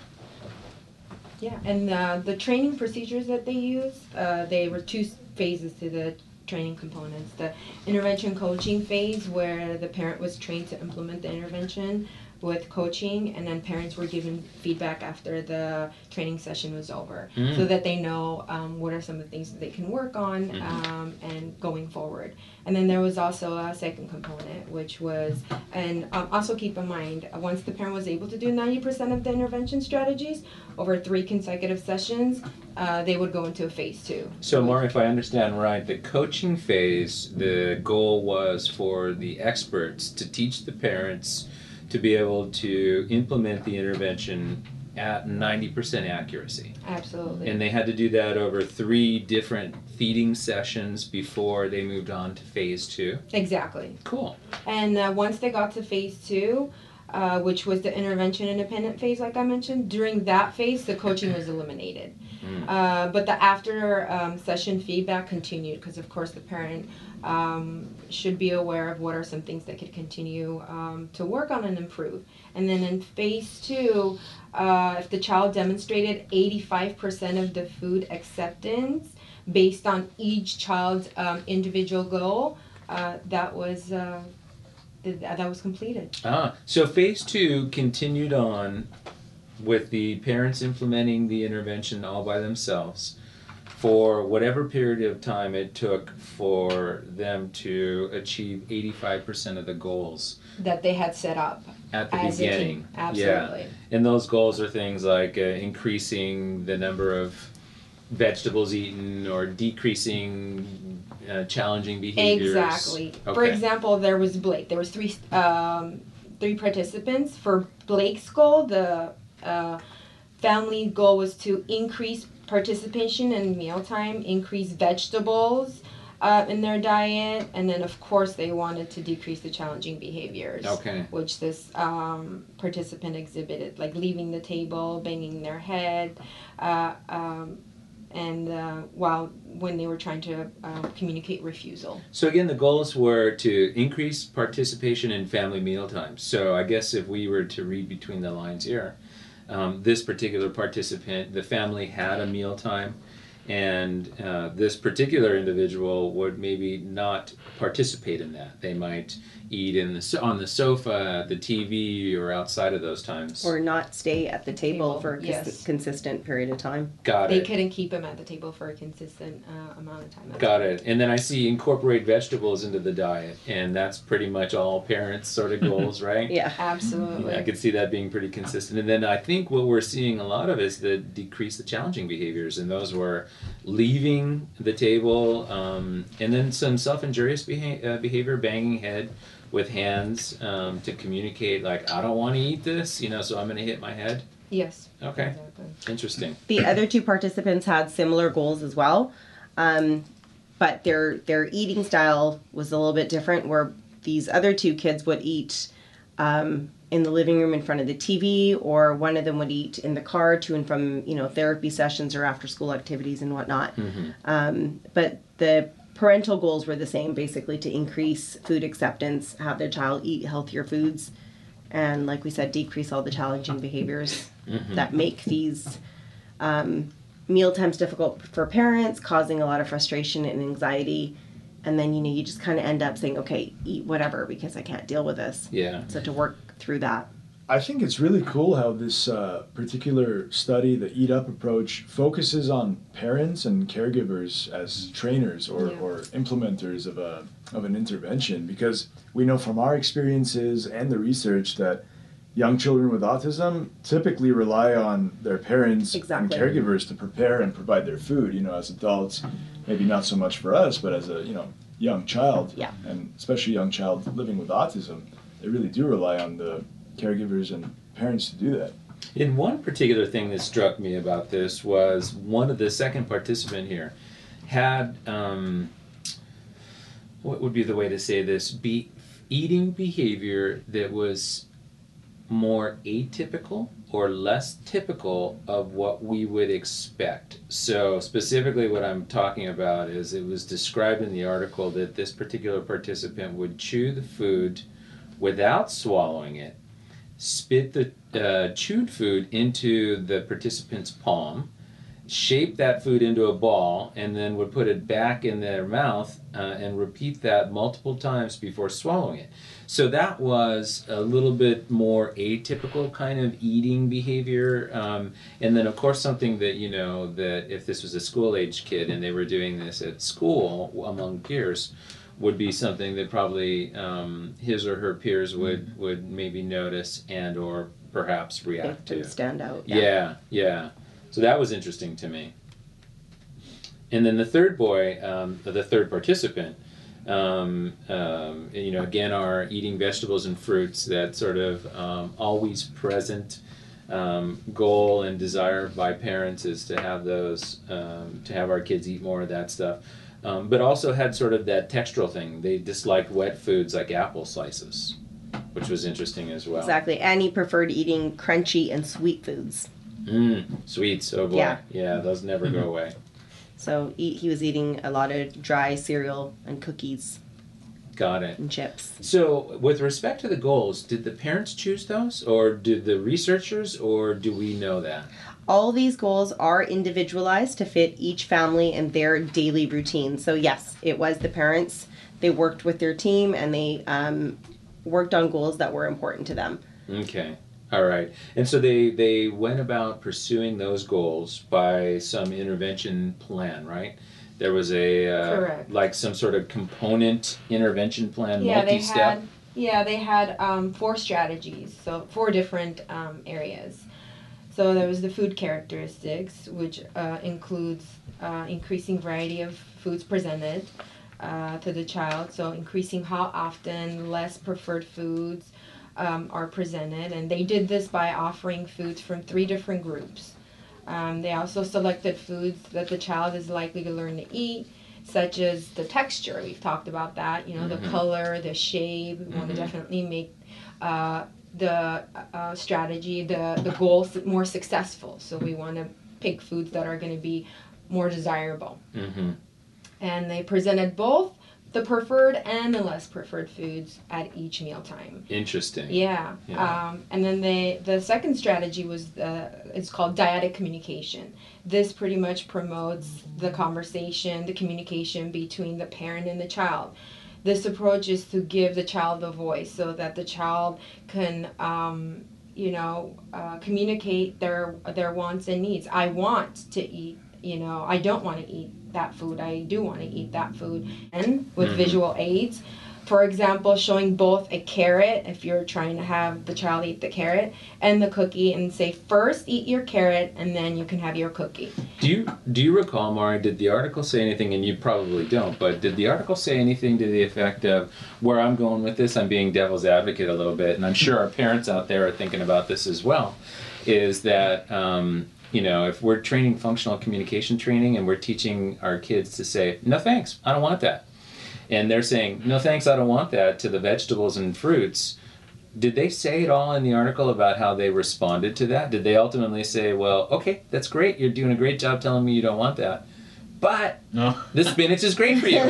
[SPEAKER 4] Yeah, and uh, the training procedures that they use, uh, they were two phases to the training components. The intervention coaching phase, where the parent was trained to implement the intervention with coaching, and then parents were given feedback after the training session was over,
[SPEAKER 7] Mm.
[SPEAKER 4] so that they know um, what are some of the things that they can work on
[SPEAKER 7] Mhm.
[SPEAKER 4] um, and going forward. And then there was also a second component, which was, and um, also keep in mind, uh, once the parent was able to do 90% of the intervention strategies over three consecutive sessions, uh, they would go into a phase two.
[SPEAKER 7] So, Maura, if I understand right, the coaching phase, the goal was for the experts to teach the parents to be able to implement the intervention at 90% accuracy.
[SPEAKER 4] Absolutely.
[SPEAKER 7] And they had to do that over three different feeding sessions before they moved on to phase two.
[SPEAKER 4] exactly.
[SPEAKER 7] Cool.
[SPEAKER 4] And uh, once they got to phase two, uh, which was the intervention independent phase, like I mentioned, during that phase, the coaching was eliminated.
[SPEAKER 7] Mm.
[SPEAKER 4] Uh, but the after um, session feedback continued because, of course, the parent um, should be aware of what are some things that could continue um, to work on and improve. And then in phase two, uh, if the child demonstrated 85% of the food acceptance based on each child's um, individual goal, uh, that was uh, that was completed.
[SPEAKER 7] Ah, so phase two continued on with the parents implementing the intervention all by themselves for whatever period of time it took for them to achieve 85% of the goals
[SPEAKER 4] That they had set up
[SPEAKER 7] at the beginning.
[SPEAKER 4] Absolutely.
[SPEAKER 7] And those goals are things like uh, increasing the number of vegetables eaten or decreasing uh, challenging behaviors.
[SPEAKER 4] Exactly. For example, there was Blake. There was three um, three participants. For Blake's goal, the uh, family goal was to increase participation in mealtime, increase vegetables uh, in their diet, and then of course they wanted to decrease the challenging behaviors.
[SPEAKER 7] Okay.
[SPEAKER 4] Which this um, participant exhibited, like leaving the table, banging their head, uh, um, and uh, while when they were trying to uh, communicate refusal.
[SPEAKER 7] So again, the goals were to increase participation in family meal times. So I guess if we were to read between the lines here, um, this particular participant, the family had a meal time, and uh, this particular individual would maybe not participate in that. They might eat in the on the sofa, the TV, or outside of those times.
[SPEAKER 5] Or not stay at the table,
[SPEAKER 4] Table,
[SPEAKER 5] for a cons- consistent period of time.
[SPEAKER 7] Got
[SPEAKER 4] They
[SPEAKER 7] it.
[SPEAKER 4] couldn't keep them at the table for a consistent uh, amount of time.
[SPEAKER 7] Got it. And then I see incorporate vegetables into the diet, and that's pretty much all parents' sort of *laughs* goals, right?
[SPEAKER 5] Yeah.
[SPEAKER 4] Absolutely.
[SPEAKER 7] Yeah, I could see that being pretty consistent. And then I think what we're seeing a lot of is the decrease the challenging behaviors, and those were leaving the table, um, and then some self-injurious beha- uh, behavior, banging head with hands um, to communicate like I don't want to eat this, you know, so I'm going to hit my head.
[SPEAKER 4] Yes.
[SPEAKER 7] Okay,
[SPEAKER 4] Exactly.
[SPEAKER 7] interesting.
[SPEAKER 5] The other two participants had similar goals as well, um, but their their eating style was a little bit different. Where these other two kids would eat um, in the living room in front of the TV, or one of them would eat in the car to and from you know therapy sessions or after school activities and whatnot. Um, but the parental goals were the same, basically to increase food acceptance, have their child eat healthier foods, and like we said, decrease all the challenging behaviors that make these um, meal times difficult for parents, causing a lot of frustration and anxiety. And then you know you just kind of end up saying, okay, eat whatever because I can't deal with this.
[SPEAKER 7] Yeah.
[SPEAKER 5] So to work through that.
[SPEAKER 8] I think it's really cool how this uh, particular study, the Eat Up approach, focuses on parents and caregivers as trainers or,
[SPEAKER 4] Yeah.
[SPEAKER 8] or implementers of a of an intervention because we know from our experiences and the research that young children with autism typically rely on their parents
[SPEAKER 5] Exactly.
[SPEAKER 8] and caregivers to prepare and provide their food. You know, as adults, maybe not so much for us, but as a you know young child,
[SPEAKER 5] Yeah.
[SPEAKER 8] and especially young child living with autism, they really do rely on the caregivers and parents to do that.
[SPEAKER 7] In one particular thing that struck me about this was one of the second participant here had um, what would be the way to say this be eating behavior that was more atypical or less typical of what we would expect. So specifically what I'm talking about is it was described in the article that this particular participant would chew the food without swallowing it spit the uh, chewed food into the participant's palm, shape that food into a ball, and then would put it back in their mouth uh, and repeat that multiple times before swallowing it. So that was a little bit more atypical kind of eating behavior. Um, and then, of course, something that, you know, that if this was a school age kid and they were doing this at school among peers, would be something that probably um, his or her peers would would maybe notice and or perhaps react to.
[SPEAKER 5] stand out.
[SPEAKER 7] Yeah, yeah. So that was interesting to me. And then the third boy, um, the third participant, um, um, you know, again, are eating vegetables and fruits. That sort of um, always present um, goal and desire by parents is to have those, um, to have our kids eat more of that stuff. Um, but also had sort of that textural thing. They disliked wet foods like apple slices, which was interesting as well.
[SPEAKER 5] Exactly. And he preferred eating crunchy and sweet foods.
[SPEAKER 7] Mm, sweets, oh boy.
[SPEAKER 5] Yeah.
[SPEAKER 7] Yeah, those never go away.
[SPEAKER 5] So he, he was eating a lot of dry cereal and cookies
[SPEAKER 7] Got it.
[SPEAKER 5] and chips.
[SPEAKER 7] So, with respect to the goals, did the parents choose those, or did the researchers, or do we know that?
[SPEAKER 5] All these goals are individualized to fit each family and their daily routine. So, yes, it was the parents. They worked with their team and they um, worked on goals that were important to them.
[SPEAKER 7] Okay. All right. And so they they went about pursuing those goals by some intervention plan, right? There was a uh,
[SPEAKER 4] Correct.
[SPEAKER 7] like some sort of component intervention plan,
[SPEAKER 4] Yeah, they
[SPEAKER 7] multi-step.
[SPEAKER 4] had. Yeah, they had um, four strategies, so four different um, areas. So there was the food characteristics, which uh, includes uh, increasing variety of foods presented uh, to the child. So increasing how often less preferred foods um, are presented, and they did this by offering foods from three different groups. Um, they also selected foods that the child is likely to learn to eat, such as the texture. We've talked about that. You know, the
[SPEAKER 7] Mhm.
[SPEAKER 4] color, the shape. We want
[SPEAKER 7] Mhm.
[SPEAKER 4] to definitely make uh, the uh, strategy, the the goal more successful. So we want to pick foods that are going to be more desirable.
[SPEAKER 7] Mm-hmm.
[SPEAKER 4] And they presented both the preferred and the less preferred foods at each mealtime.
[SPEAKER 7] Interesting.
[SPEAKER 4] Yeah.
[SPEAKER 7] Yeah.
[SPEAKER 4] Um, and then the the second strategy was uh, it's called dyadic communication. This pretty much promotes the conversation, the communication between the parent and the child. This approach is to give the child a voice so that the child can, um, you know, uh, communicate their their wants and needs. I want to eat. You know, I don't want to eat that food. I do want to eat that food. And with
[SPEAKER 7] Mhm.
[SPEAKER 4] visual aids, for example, showing both a carrot, if you're trying to have the child eat the carrot, and the cookie, and say, first eat your carrot, and then you can have your cookie.
[SPEAKER 7] Do you do you recall, Mari? Did the article say anything? And you probably don't. But did the article say anything to the effect of where I'm going with this? I'm being devil's advocate a little bit, and I'm sure our parents out there are thinking about this as well. Is that um, you know if we're training functional communication training and we're teaching our kids to say no thanks, I don't want that, and they're saying no thanks, I don't want that to the vegetables and fruits. Did they say at all in the article about how they responded to that? Did they ultimately say, well, okay, that's great, you're doing a great job telling me you don't want that, but
[SPEAKER 9] No. *laughs*
[SPEAKER 7] this spinach is great for you? *laughs*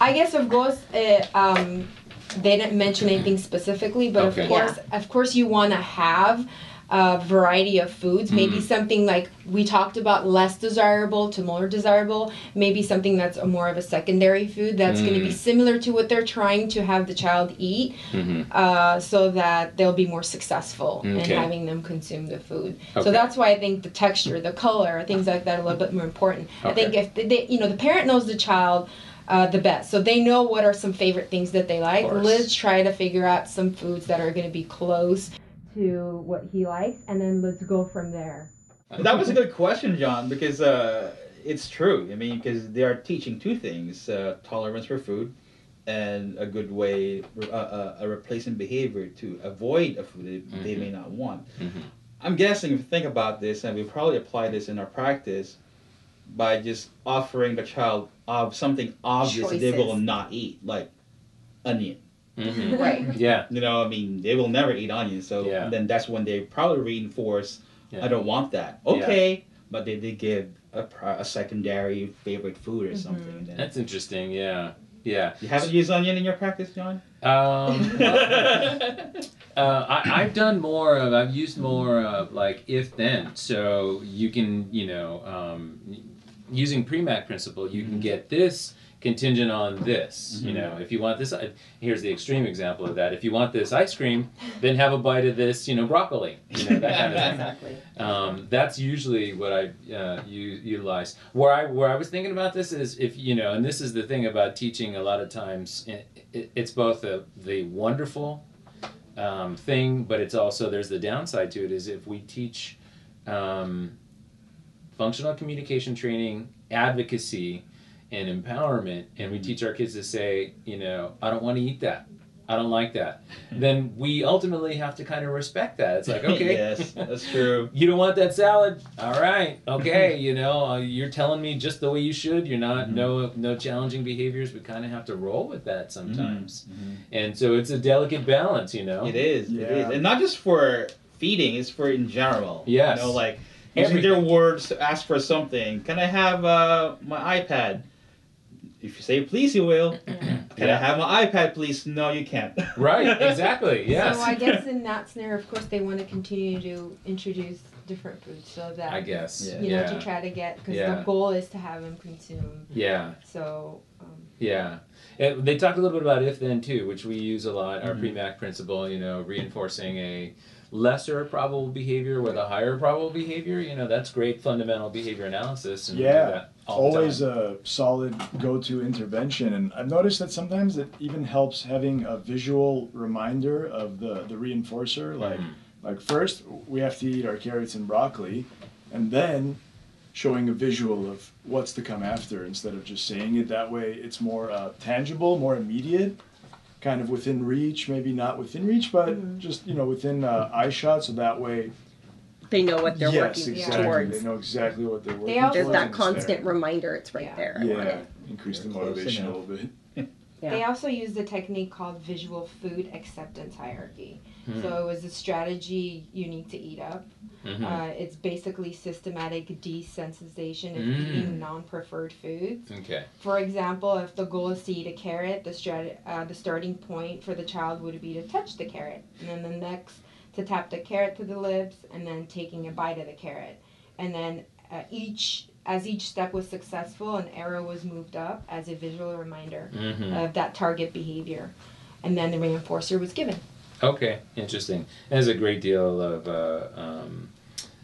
[SPEAKER 4] I guess of course, uh, um, they didn't mention anything specifically, but
[SPEAKER 7] Okay.
[SPEAKER 4] of course, of course, you want to have a variety of foods. Maybe
[SPEAKER 7] Mhm.
[SPEAKER 4] something like we talked about, less desirable to more desirable. Maybe something that's a more of a secondary food that's going to be
[SPEAKER 7] Mm.
[SPEAKER 4] similar to what they're trying to have the child eat,
[SPEAKER 7] hmm
[SPEAKER 4] uh, so that they'll be more successful
[SPEAKER 7] Okay.
[SPEAKER 4] in having them consume the food.
[SPEAKER 7] Okay.
[SPEAKER 4] So that's why I think the texture, the color, things like that are a little bit more important. I think if they- they, you know, the parent knows the child uh, the best, so they know what are some favorite things that they like. Let's try to figure out some foods that are going to be close to what he likes, and then let's go from there.
[SPEAKER 9] That was a good question, John, because uh, it's true. I mean, because they are teaching two things: uh, tolerance for food, and a good way, uh, uh, a replacement behavior to avoid a food they, they may not want.
[SPEAKER 7] Mhm.
[SPEAKER 9] I'm guessing if you think about this, and we probably apply this in our practice by just offering the child of something obvious that they will not eat, like onion.
[SPEAKER 7] Hmm
[SPEAKER 4] Right.
[SPEAKER 7] Yeah.
[SPEAKER 9] You know, I mean, they will never eat onion, so
[SPEAKER 7] Yeah.
[SPEAKER 9] then that's when they probably reinforce,
[SPEAKER 7] Yeah.
[SPEAKER 9] I don't want that.
[SPEAKER 7] Yeah.
[SPEAKER 9] Okay, but they did give a, a secondary favorite food or
[SPEAKER 4] Mhm.
[SPEAKER 9] something. Then.
[SPEAKER 7] That's interesting. Yeah. Yeah.
[SPEAKER 9] You haven't used onion in your practice, John?
[SPEAKER 7] Um, *laughs* uh, I, I've done more of. I've used more of like if then. So you can, you know, um, using Premack principle, you can get this contingent on this. You
[SPEAKER 9] Mhm.
[SPEAKER 7] know, if you want this, here's the extreme example of that. If you want this ice cream, then have a bite of this, you know, broccoli. You know, that kind of *laughs* thing.
[SPEAKER 4] Exactly.
[SPEAKER 7] Um, that's usually what I uh, u- utilize. Where I where I was thinking about this is if you know, and this is the thing about teaching. A lot of times, it, it, it's both a, the wonderful um, thing, but it's also there's the downside to it. Is if we teach um, functional communication training, advocacy, and empowerment, and we teach our kids to say, you know, I don't want to eat that. I don't like that. then we ultimately have to kind of respect that. It's like, okay,
[SPEAKER 9] yes, that's true. *laughs*
[SPEAKER 7] you don't want that salad all right okay *laughs* you know uh, you're telling me just the way you should you're not
[SPEAKER 9] Mhm.
[SPEAKER 7] no no challenging behaviors we kind of have to roll with that sometimes
[SPEAKER 9] Mhm.
[SPEAKER 7] and so it's a delicate balance you know
[SPEAKER 9] It is. It
[SPEAKER 8] Yeah.
[SPEAKER 9] is, and not just for feeding; it's for in general.
[SPEAKER 7] Yes.
[SPEAKER 9] You know, like using
[SPEAKER 7] Everything.
[SPEAKER 9] their words to ask for something. Can I have uh, my iPad? If you say please, you will. *clears throat* Can I have my iPad, please? No, you can't. *laughs*
[SPEAKER 7] right exactly *laughs* yes
[SPEAKER 4] So I guess in that scenario, of course, they want to continue to introduce different foods so that
[SPEAKER 7] i guess
[SPEAKER 9] Yeah.
[SPEAKER 4] you know
[SPEAKER 7] yeah
[SPEAKER 4] to try to get because
[SPEAKER 7] Yeah.
[SPEAKER 4] the goal is to have them consume.
[SPEAKER 7] yeah
[SPEAKER 4] So um,
[SPEAKER 7] yeah And they talked a little bit about if then too which we use a lot our
[SPEAKER 9] Mhm.
[SPEAKER 7] Premack principle you know reinforcing a lesser probable behavior with a higher probable behavior you know that's great fundamental behavior analysis and
[SPEAKER 8] Yeah.
[SPEAKER 7] that all the
[SPEAKER 8] always a solid go-to intervention and i've noticed that sometimes it even helps having a visual reminder of the the reinforcer like
[SPEAKER 7] Mhm.
[SPEAKER 8] like first we have to eat our carrots and broccoli and then showing a visual of what's to come after instead of just saying it that way it's more uh, tangible more immediate kind of within reach maybe not within reach but
[SPEAKER 4] Mhm.
[SPEAKER 8] just you know within uh, eye shot so that way
[SPEAKER 5] They know what they're
[SPEAKER 8] yes
[SPEAKER 5] working
[SPEAKER 8] exactly
[SPEAKER 5] towards.
[SPEAKER 8] they know exactly what they're working
[SPEAKER 4] also-
[SPEAKER 5] There's that
[SPEAKER 8] and it's there.
[SPEAKER 5] constant reminder. It's right
[SPEAKER 4] Yeah.
[SPEAKER 5] there.
[SPEAKER 8] Yeah, increase the motivation a little bit.
[SPEAKER 5] Yeah.
[SPEAKER 4] They also used a technique called visual food acceptance hierarchy.
[SPEAKER 7] Hmm.
[SPEAKER 4] So it was a strategy unique to Eat Up.
[SPEAKER 7] Mhm.
[SPEAKER 4] Uh, it's basically systematic desensitization of
[SPEAKER 7] Mm.
[SPEAKER 4] eating non-preferred foods.
[SPEAKER 7] okay.
[SPEAKER 4] For example, if the goal is to eat a carrot, the strat- uh, the starting point for the child would be to touch the carrot, and then the next to tap the carrot to the lips, and then taking a bite of the carrot, and then uh, each as each step was successful, an arrow was moved up as a visual reminder
[SPEAKER 7] hmm
[SPEAKER 4] of that target behavior, and then the reinforcer was given.
[SPEAKER 7] Okay, interesting. There's a great deal of uh, um,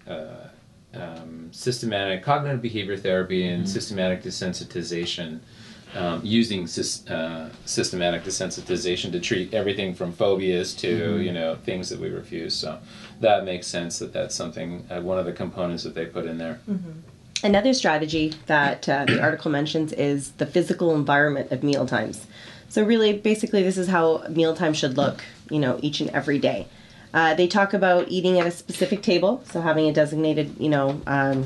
[SPEAKER 7] uh, um, systematic cognitive behavior therapy and systematic desensitization, um, using sys- uh, systematic desensitization to treat everything from phobias to you know things that we refuse. So that makes sense that that's something uh, one of the components that they put in there.
[SPEAKER 5] Another strategy that uh, the article mentions is the physical environment of meal times. So really, basically, this is how mealtime should look, you know, each and every day. Uh, they talk about eating at a specific table, so having a designated, you know, um,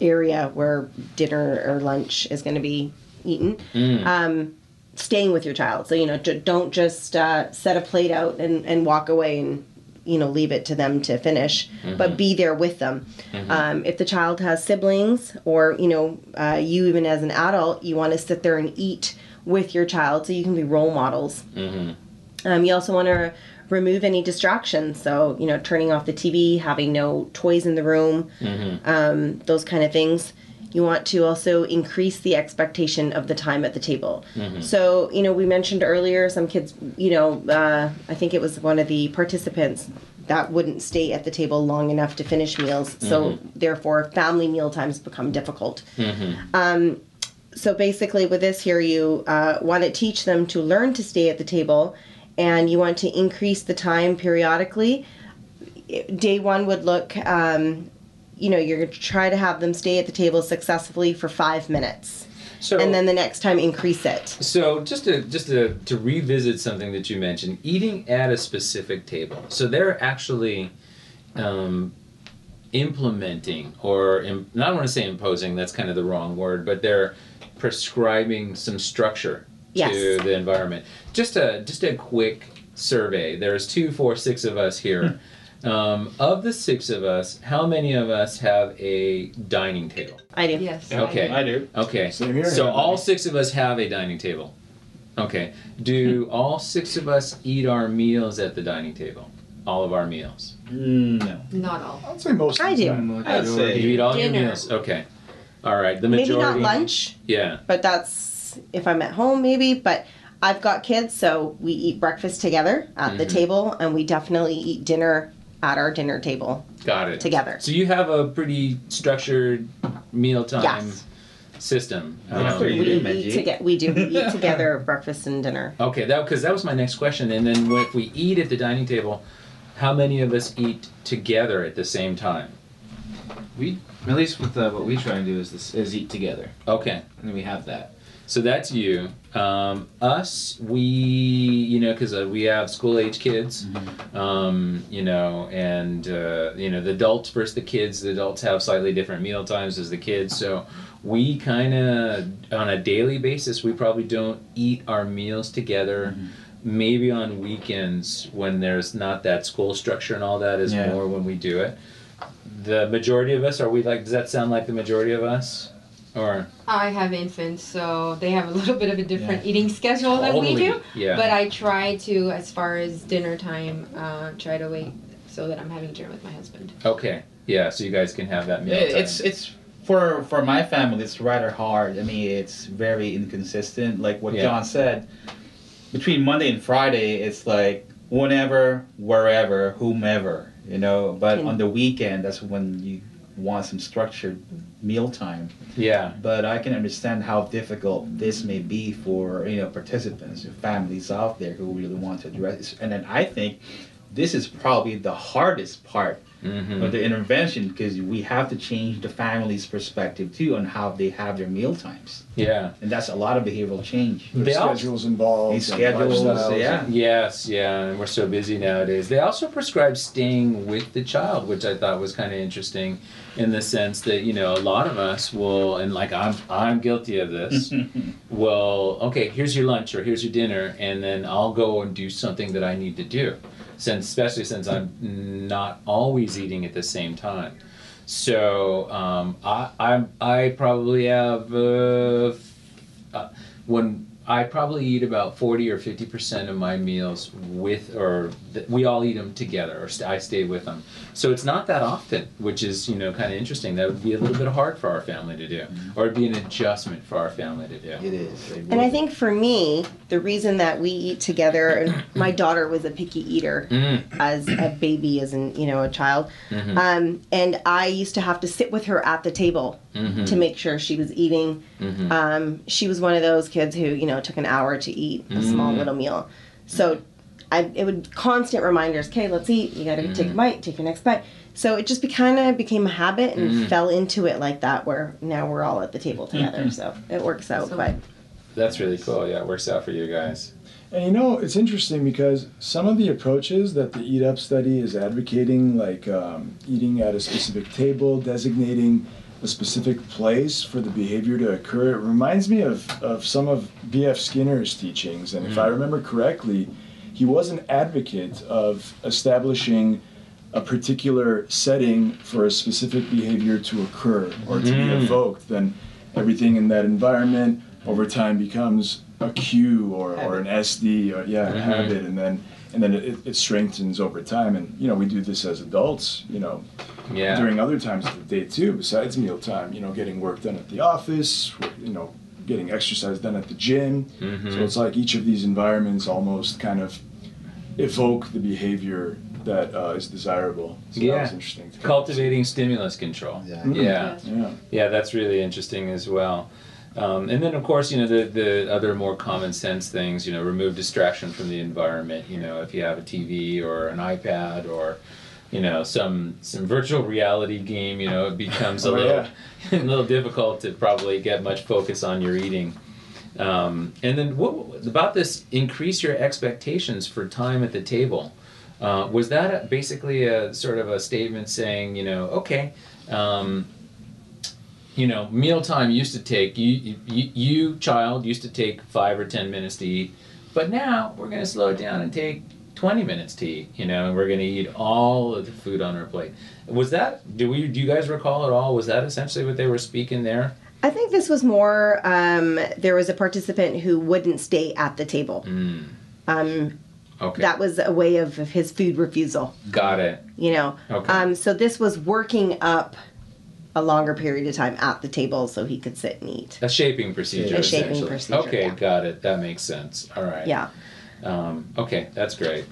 [SPEAKER 5] area where dinner or lunch is going to be eaten.
[SPEAKER 7] Mm.
[SPEAKER 5] Um, staying with your child, so you know, j- don't just uh, set a plate out and, and walk away and you know leave it to them to finish, but be there with them. Um, if the child has siblings, or you know, uh, you even as an adult, you want to sit there and eat with your child, so you can be role models.
[SPEAKER 7] hmm
[SPEAKER 5] Um, you also want to remove any distractions. So, you know, turning off the TV, having no toys in the room, um, those kind of things. You want to also increase the expectation of the time at the table. So, you know, we mentioned earlier some kids, you know, uh, I think it was one of the participants that wouldn't stay at the table long enough to finish meals. So, therefore, family meal times become difficult. Um, so basically with this here you uh, want to teach them to learn to stay at the table and you want to increase the time periodically day one would look um, you know you're going to try to have them stay at the table successfully for five minutes
[SPEAKER 7] So
[SPEAKER 5] and then the next time increase it
[SPEAKER 7] So just to just to, to revisit something that you mentioned, eating at a specific table. So they're actually um, implementing, or im- I don't want to say imposing. That's kind of the wrong word, but they're prescribing some structure
[SPEAKER 5] Yes.
[SPEAKER 7] to the environment. Just a just a quick survey. There's two, four, six of us here. Um, of the six of us, how many of us have a dining table?
[SPEAKER 5] i do
[SPEAKER 4] Yes.
[SPEAKER 7] Okay.
[SPEAKER 9] I do.
[SPEAKER 7] Okay.
[SPEAKER 8] Same here.
[SPEAKER 7] So all six of us have a dining table. Okay. Do all six of us eat our meals at the dining table? All of our meals.
[SPEAKER 9] Mm, no.
[SPEAKER 4] Not all.
[SPEAKER 8] I'd say most.
[SPEAKER 5] I
[SPEAKER 8] of the
[SPEAKER 5] do.
[SPEAKER 8] time.
[SPEAKER 9] I'd say
[SPEAKER 7] You eat all
[SPEAKER 4] Dinner.
[SPEAKER 7] your meals. Okay. All right. The
[SPEAKER 5] maybe
[SPEAKER 7] majority.
[SPEAKER 5] not lunch
[SPEAKER 7] Yeah.
[SPEAKER 5] but that's if i'm at home maybe but i've got kids so we eat breakfast together at the
[SPEAKER 7] Mhm.
[SPEAKER 5] table and we definitely eat dinner at our dinner table
[SPEAKER 7] Got it.
[SPEAKER 5] together
[SPEAKER 7] So you have a pretty structured mealtime
[SPEAKER 5] Yes.
[SPEAKER 7] system.
[SPEAKER 9] Yeah.
[SPEAKER 7] Um,
[SPEAKER 9] So you
[SPEAKER 5] we
[SPEAKER 9] do,
[SPEAKER 5] eat
[SPEAKER 9] Benji.
[SPEAKER 5] together. We do. We eat *laughs* together breakfast and dinner.
[SPEAKER 7] Okay, that because that was my next question. And then if we eat at the dining table, how many of us eat together at the same time?
[SPEAKER 6] We at least with uh, what we try and do is this is eat together,
[SPEAKER 7] Okay,
[SPEAKER 6] and we have that.
[SPEAKER 7] So that's you. Um, us, we, you know, because uh, we have school age kids, um, you know, and uh, you know the adults versus the kids. The adults have slightly different meal times as the kids, so we kind of on a daily basis we probably don't eat our meals together. Maybe on weekends when there's not that school structure and all that is
[SPEAKER 6] Yeah.
[SPEAKER 7] more when we do it. The majority of us are we like? Does that sound like the majority of us? Or
[SPEAKER 4] I have infants, so they have a little bit of a different eating schedule than we do.
[SPEAKER 7] yeah.
[SPEAKER 4] But I try to, as far as dinner time, uh, try to wait so that I'm having dinner with my husband.
[SPEAKER 7] Okay. Yeah, so you guys can have that meal.
[SPEAKER 9] It-
[SPEAKER 7] time.
[SPEAKER 9] it's it's for for my family. It's rather hard. I mean, it's very inconsistent. Like what
[SPEAKER 7] Yeah.
[SPEAKER 9] John said, between Monday and Friday, it's like whenever, wherever, whomever. You know, but on the weekend, that's when you want some structured meal time.
[SPEAKER 7] yeah.
[SPEAKER 9] But I can understand how difficult this may be for you know participants, families out there who really want to address. this. And then I think this is probably the hardest part
[SPEAKER 7] Mhm.
[SPEAKER 9] with the intervention because we have to change the family's perspective too on how they have their meal times,
[SPEAKER 7] Yeah.
[SPEAKER 9] and that's a lot of behavioral change.
[SPEAKER 8] There's schedules involved. And
[SPEAKER 9] schedules,
[SPEAKER 8] lifestyles.
[SPEAKER 9] yeah.
[SPEAKER 7] Yes, yeah, and we're so busy nowadays. They also prescribe staying with the child, which I thought was kind of interesting, in the sense that you know a lot of us will, and like I'm, I'm guilty of this. *laughs* well, okay, here's your lunch or here's your dinner, and then I'll go and do something that I need to do, since especially since I'm not always eating at the same time. So um, I, I, I probably have uh, uh, when I probably eat about forty or fifty percent of my meals with, or th- we all eat them together, or st- I stay with them. So it's not that often, which is you know kind of interesting. That would be a little bit hard for our family to do, or it'd be an adjustment for our family to do.
[SPEAKER 9] It is.
[SPEAKER 5] And I think for me, the reason that we eat together, and my daughter was a picky eater
[SPEAKER 7] Mm,
[SPEAKER 5] as a baby, as an you know a child,
[SPEAKER 7] mhm,
[SPEAKER 5] um, and I used to have to sit with her at the table
[SPEAKER 7] mhm,
[SPEAKER 5] to make sure she was eating.
[SPEAKER 7] mhm.
[SPEAKER 5] Um, she was one of those kids who you know took an hour to eat a small
[SPEAKER 7] Mm.
[SPEAKER 5] little meal, so I it would constant reminders. Okay, let's eat. You got to take a bite. Take your next bite. So it just be, kind of became a habit and
[SPEAKER 7] Mm.
[SPEAKER 5] fell into it like that. Where now we're all at the table together. So it works out
[SPEAKER 4] So-
[SPEAKER 5] quite.
[SPEAKER 7] That's really cool. Yeah, it works out for you guys.
[SPEAKER 8] And you know, it's interesting because some of the approaches that the Eat Up study is advocating, like um, eating at a specific table, designating a specific place for the behavior to occur, it reminds me of, of some of B.F. Skinner's teachings. And if I remember correctly, he was an advocate of establishing a particular setting for a specific behavior to occur or to be
[SPEAKER 7] Mm.
[SPEAKER 8] evoked, then everything in that environment over time becomes a cue or, or an SD or yeah, a
[SPEAKER 7] Mhm.
[SPEAKER 8] habit, and then and then it, it strengthens over time. And you know, we do this as adults, you know,
[SPEAKER 7] Yeah.
[SPEAKER 8] during other times of the day too, besides mealtime. You know, getting work done at the office, you know, getting exercise done at the gym.
[SPEAKER 7] Mhm.
[SPEAKER 8] So it's like each of these environments almost kind of evoke the behavior that uh, is desirable. So
[SPEAKER 7] Yeah.
[SPEAKER 8] was interesting. to
[SPEAKER 7] Cultivating stimulus control.
[SPEAKER 9] Yeah.
[SPEAKER 7] Yeah.
[SPEAKER 8] Yeah.
[SPEAKER 7] Yeah, that's really interesting as well. Um, and then, of course, you know, the, the other more common sense things, you know, remove distraction from the environment. You know, if you have a TV or an iPad or, you know, some some virtual reality game, you know, it becomes *laughs* a
[SPEAKER 8] Oh,
[SPEAKER 7] little *laughs* a little difficult to probably get much focus on your eating. Um, and then, what about this? Increase your expectations for time at the table. Uh, was that a, basically a sort of a statement saying, you know, okay, um, you know, mealtime used to take you, you, you child used to take five or ten minutes to eat, but now we're going to slow it down and take twenty minutes to eat. You know, and we're going to eat all of the food on our plate. Was that? Do we? Do you guys recall at all? Was that essentially what they were speaking there?
[SPEAKER 5] I think this was more. Um, there was a participant who wouldn't stay at the table.
[SPEAKER 7] Mm,
[SPEAKER 5] Um,
[SPEAKER 7] okay,
[SPEAKER 5] that was a way of his food refusal.
[SPEAKER 7] got it.
[SPEAKER 5] You know.
[SPEAKER 7] Okay.
[SPEAKER 5] Um, so this was working up a longer period of time at the table so he could sit and eat.
[SPEAKER 7] A shaping procedure.
[SPEAKER 5] A shaping procedure,
[SPEAKER 7] Okay,
[SPEAKER 5] yeah.
[SPEAKER 7] got it. That makes sense. All right.
[SPEAKER 5] Yeah.
[SPEAKER 7] Um, okay, that's great.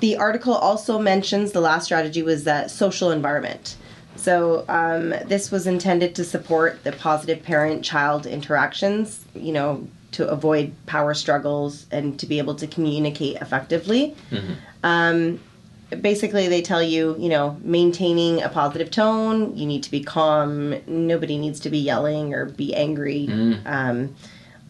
[SPEAKER 5] The article also mentions the last strategy was that social environment. So um, this was intended to support the positive parent-child interactions. You know, to avoid power struggles and to be able to communicate effectively.
[SPEAKER 7] Mhm.
[SPEAKER 5] Um, basically, they tell you, you know, maintaining a positive tone. You need to be calm. Nobody needs to be yelling or be angry.
[SPEAKER 7] Mm.
[SPEAKER 5] Um,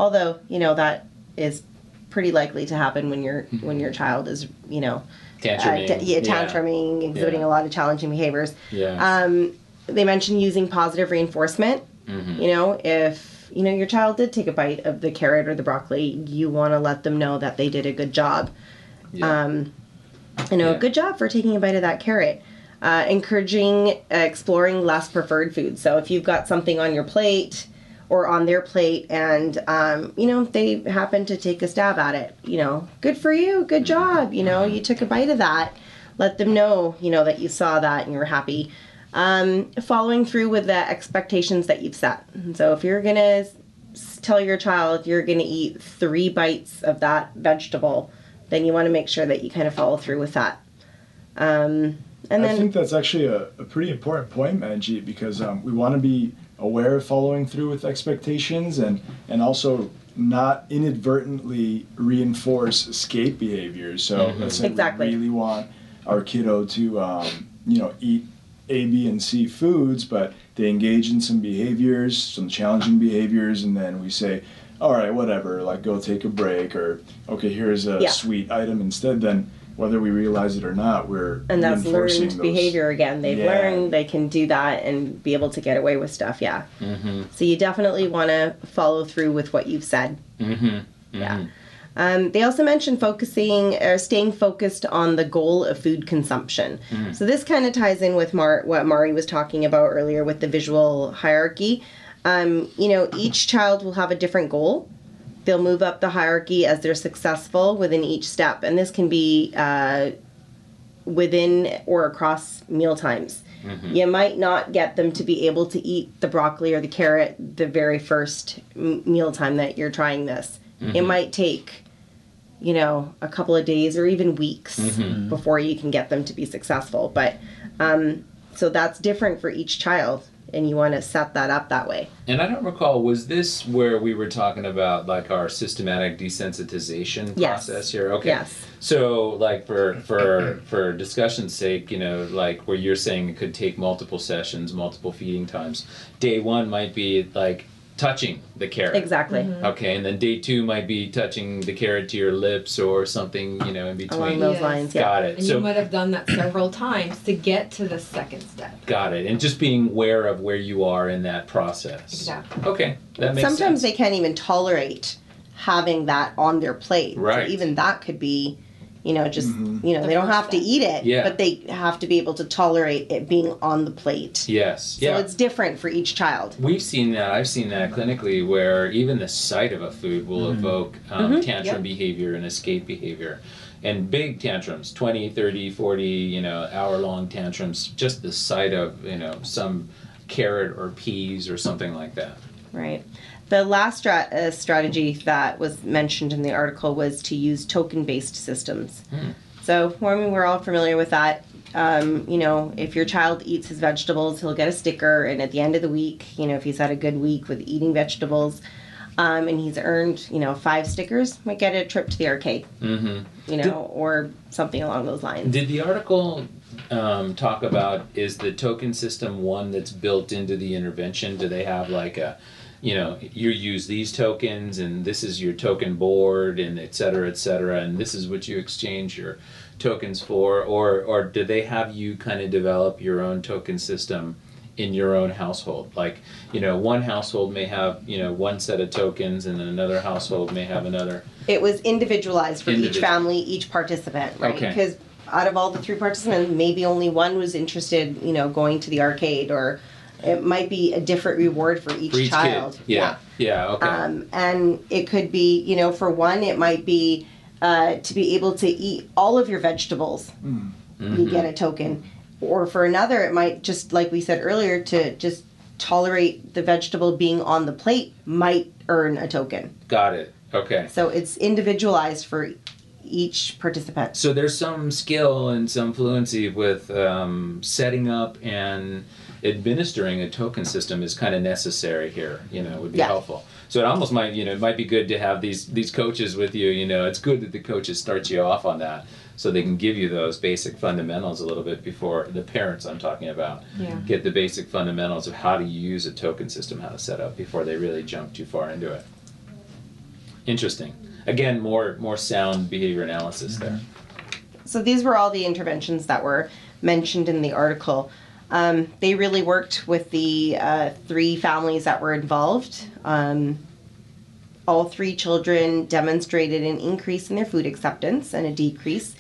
[SPEAKER 5] although, you know, that is pretty likely to happen when your when your child is, you know,
[SPEAKER 7] Tantruming.
[SPEAKER 5] uh, yeah, tantruming, exhibiting
[SPEAKER 7] Yeah.
[SPEAKER 5] a lot of challenging behaviors.
[SPEAKER 7] Yeah.
[SPEAKER 5] Um, they mentioned using positive reinforcement.
[SPEAKER 7] Mhm.
[SPEAKER 5] You know, if you know your child did take a bite of the carrot or the broccoli, you want to let them know that they did a good job.
[SPEAKER 7] Yeah.
[SPEAKER 5] Um, you know,
[SPEAKER 7] Yeah.
[SPEAKER 5] good job for taking a bite of that carrot. Uh, encouraging uh, exploring less preferred foods. So if you've got something on your plate or on their plate, and um, you know they happen to take a stab at it, you know, good for you, good job. You know, you took a bite of that. Let them know, you know, that you saw that and you were happy. Um, following through with the expectations that you've set. So if you're gonna tell your child you're gonna eat three bites of that vegetable, then you want to make sure that you kind of follow through with that. Um, and
[SPEAKER 8] I think that's actually a, a pretty important point, Manjeet, because um, we want to be aware of following through with expectations and, and also not inadvertently reinforce escape behaviors. So
[SPEAKER 7] Mhm.
[SPEAKER 8] let's say
[SPEAKER 5] Exactly.
[SPEAKER 8] we really want our kiddo to, um, you know, eat A, B, and C foods, but they engage in some behaviors, some challenging behaviors, and then we say, all right, whatever, like go take a break, or okay, here's a
[SPEAKER 5] Yeah.
[SPEAKER 8] sweet item instead. Then whether we realize it or not, we're
[SPEAKER 5] and that's
[SPEAKER 8] reinforcing
[SPEAKER 5] learned
[SPEAKER 8] those-
[SPEAKER 5] behavior again. They've
[SPEAKER 8] Yeah.
[SPEAKER 5] learned they can do that and be able to get away with stuff. Yeah.
[SPEAKER 7] Mm-hmm.
[SPEAKER 5] So you definitely want to follow through with what you've said.
[SPEAKER 7] Mm-hmm.
[SPEAKER 5] Yeah. Um, they also mentioned focusing or staying focused on the goal of food consumption. So this kind of ties in with Mar- what Mari was talking about earlier with the visual hierarchy. Um, you know, each child will have a different goal. They'll move up the hierarchy as they're successful within each step, and this can be uh, within or across meal times. You might not get them to be able to eat the broccoli or the carrot the very first m- meal time that you're trying this. It might take, you know, a couple of days or even weeks before you can get them to be successful. But um, so that's different for each child, and you want to set that up that way.
[SPEAKER 7] And I don't recall, was this where we were talking about like our systematic desensitization
[SPEAKER 5] Yes.
[SPEAKER 7] process here? Okay.
[SPEAKER 5] Yes.
[SPEAKER 7] So, like for for for discussion's sake, you know, like where you're saying it could take multiple sessions, multiple feeding times. Day one might be like touching the carrot.
[SPEAKER 5] Exactly. Mm-hmm.
[SPEAKER 7] Okay, and then day two might be touching the carrot to your lips or something, you know, in between.
[SPEAKER 5] Along those
[SPEAKER 4] Yes.
[SPEAKER 5] lines, yeah.
[SPEAKER 7] Got it.
[SPEAKER 4] And
[SPEAKER 7] so
[SPEAKER 4] you might have done that several times to get to the second step.
[SPEAKER 7] got it. And just being aware of where you are in that process.
[SPEAKER 4] Exactly.
[SPEAKER 7] Okay, that makes sense.
[SPEAKER 5] Sometimes
[SPEAKER 7] sense.
[SPEAKER 5] they can't even tolerate having that on their plate.
[SPEAKER 7] Right.
[SPEAKER 5] So even that could be, you know, just
[SPEAKER 8] Mhm.
[SPEAKER 5] you know,
[SPEAKER 4] The
[SPEAKER 5] they don't
[SPEAKER 4] first
[SPEAKER 5] have to eat it,
[SPEAKER 7] Yeah.
[SPEAKER 5] but they have to be able to tolerate it being on the plate.
[SPEAKER 7] Yes.
[SPEAKER 5] So
[SPEAKER 7] yeah.
[SPEAKER 5] it's different for each child.
[SPEAKER 7] We've seen that. I've seen that clinically where even the sight of a food will evoke um,
[SPEAKER 5] Mhm.
[SPEAKER 7] tantrum
[SPEAKER 4] Yep.
[SPEAKER 7] behavior and escape behavior. And big tantrums, 20, 30, 40, you know, hour long tantrums, just the sight of, you know, some carrot or peas or something like that.
[SPEAKER 5] Right. The last strat- uh, strategy that was mentioned in the article was to use token based systems.
[SPEAKER 7] Hmm.
[SPEAKER 5] So, I mean, we're all familiar with that. Um, you know, if your child eats his vegetables, he'll get a sticker, and at the end of the week, you know, if he's had a good week with eating vegetables, um, and he's earned, you know, five stickers, might get a trip to the arcade,
[SPEAKER 7] hmm
[SPEAKER 5] you know, or something along those lines.
[SPEAKER 7] Did the article um, talk about is the token system one that's built into the intervention? Do they have like a, you know, you use these tokens and this is your token board and et cetera, et cetera, and this is what you exchange your tokens for, or or do they have you kind of develop your own token system? in your own household like you know one household may have you know one set of tokens and then another household may have another
[SPEAKER 5] it was individualized for each family, each participant, right?
[SPEAKER 7] Okay.
[SPEAKER 5] Because out of all the three participants, maybe only one was interested, you know, going to the arcade, or it might be a different reward for each,
[SPEAKER 7] for each
[SPEAKER 5] child.
[SPEAKER 7] kid yeah yeah, okay
[SPEAKER 5] Um, and it could be, you know, for one, it might be uh, to be able to eat all of your vegetables. You
[SPEAKER 7] Mhm.
[SPEAKER 5] get a token. Or for another, it might just, like we said earlier, to just tolerate the vegetable being on the plate might earn a token.
[SPEAKER 7] got it okay
[SPEAKER 5] So it's individualized for each participant.
[SPEAKER 7] So there's some skill and some fluency with um, setting up and administering a token system is kind of necessary here. You know, it would be
[SPEAKER 5] Yeah.
[SPEAKER 7] helpful. So it almost might, you know, it might be good to have these these coaches with you. You know, it's good that the coaches start you off on that, so they can give you those basic fundamentals a little bit before the parents I'm talking about
[SPEAKER 4] Yeah.
[SPEAKER 7] get the basic fundamentals of how to use a token system, how to set up before they really jump too far into it. Interesting. Again, more more sound behavior analysis there. Mm-hmm.
[SPEAKER 5] So these were all the interventions that were mentioned in the article. Um, they really worked with the uh, three families that were involved. Um, all three children demonstrated an increase in their food acceptance and a decrease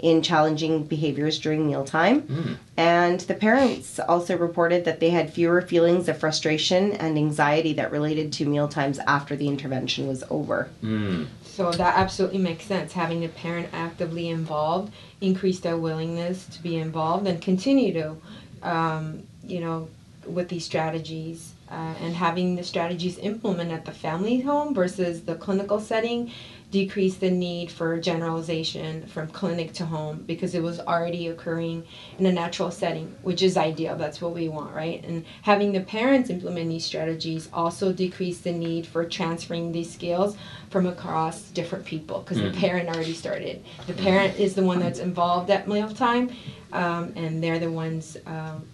[SPEAKER 5] in challenging behaviors during mealtime.
[SPEAKER 7] Mm.
[SPEAKER 5] And the parents also reported that they had fewer feelings of frustration and anxiety that related to mealtimes after the intervention was over.
[SPEAKER 7] Mm.
[SPEAKER 4] So that absolutely makes sense. Having the parent actively involved increase their willingness to be involved and continue to, um, you know, with these strategies. Uh, and having the strategies implemented at the family home versus the clinical setting decrease the need for generalization from clinic to home because it was already occurring in a natural setting, which is ideal. That's what we want, right? And having the parents implement these strategies also decrease the need for transferring these skills from across different people because
[SPEAKER 7] Mhm.
[SPEAKER 4] the parent already started. The parent is the one that's involved at mealtime, um, and they're the ones um,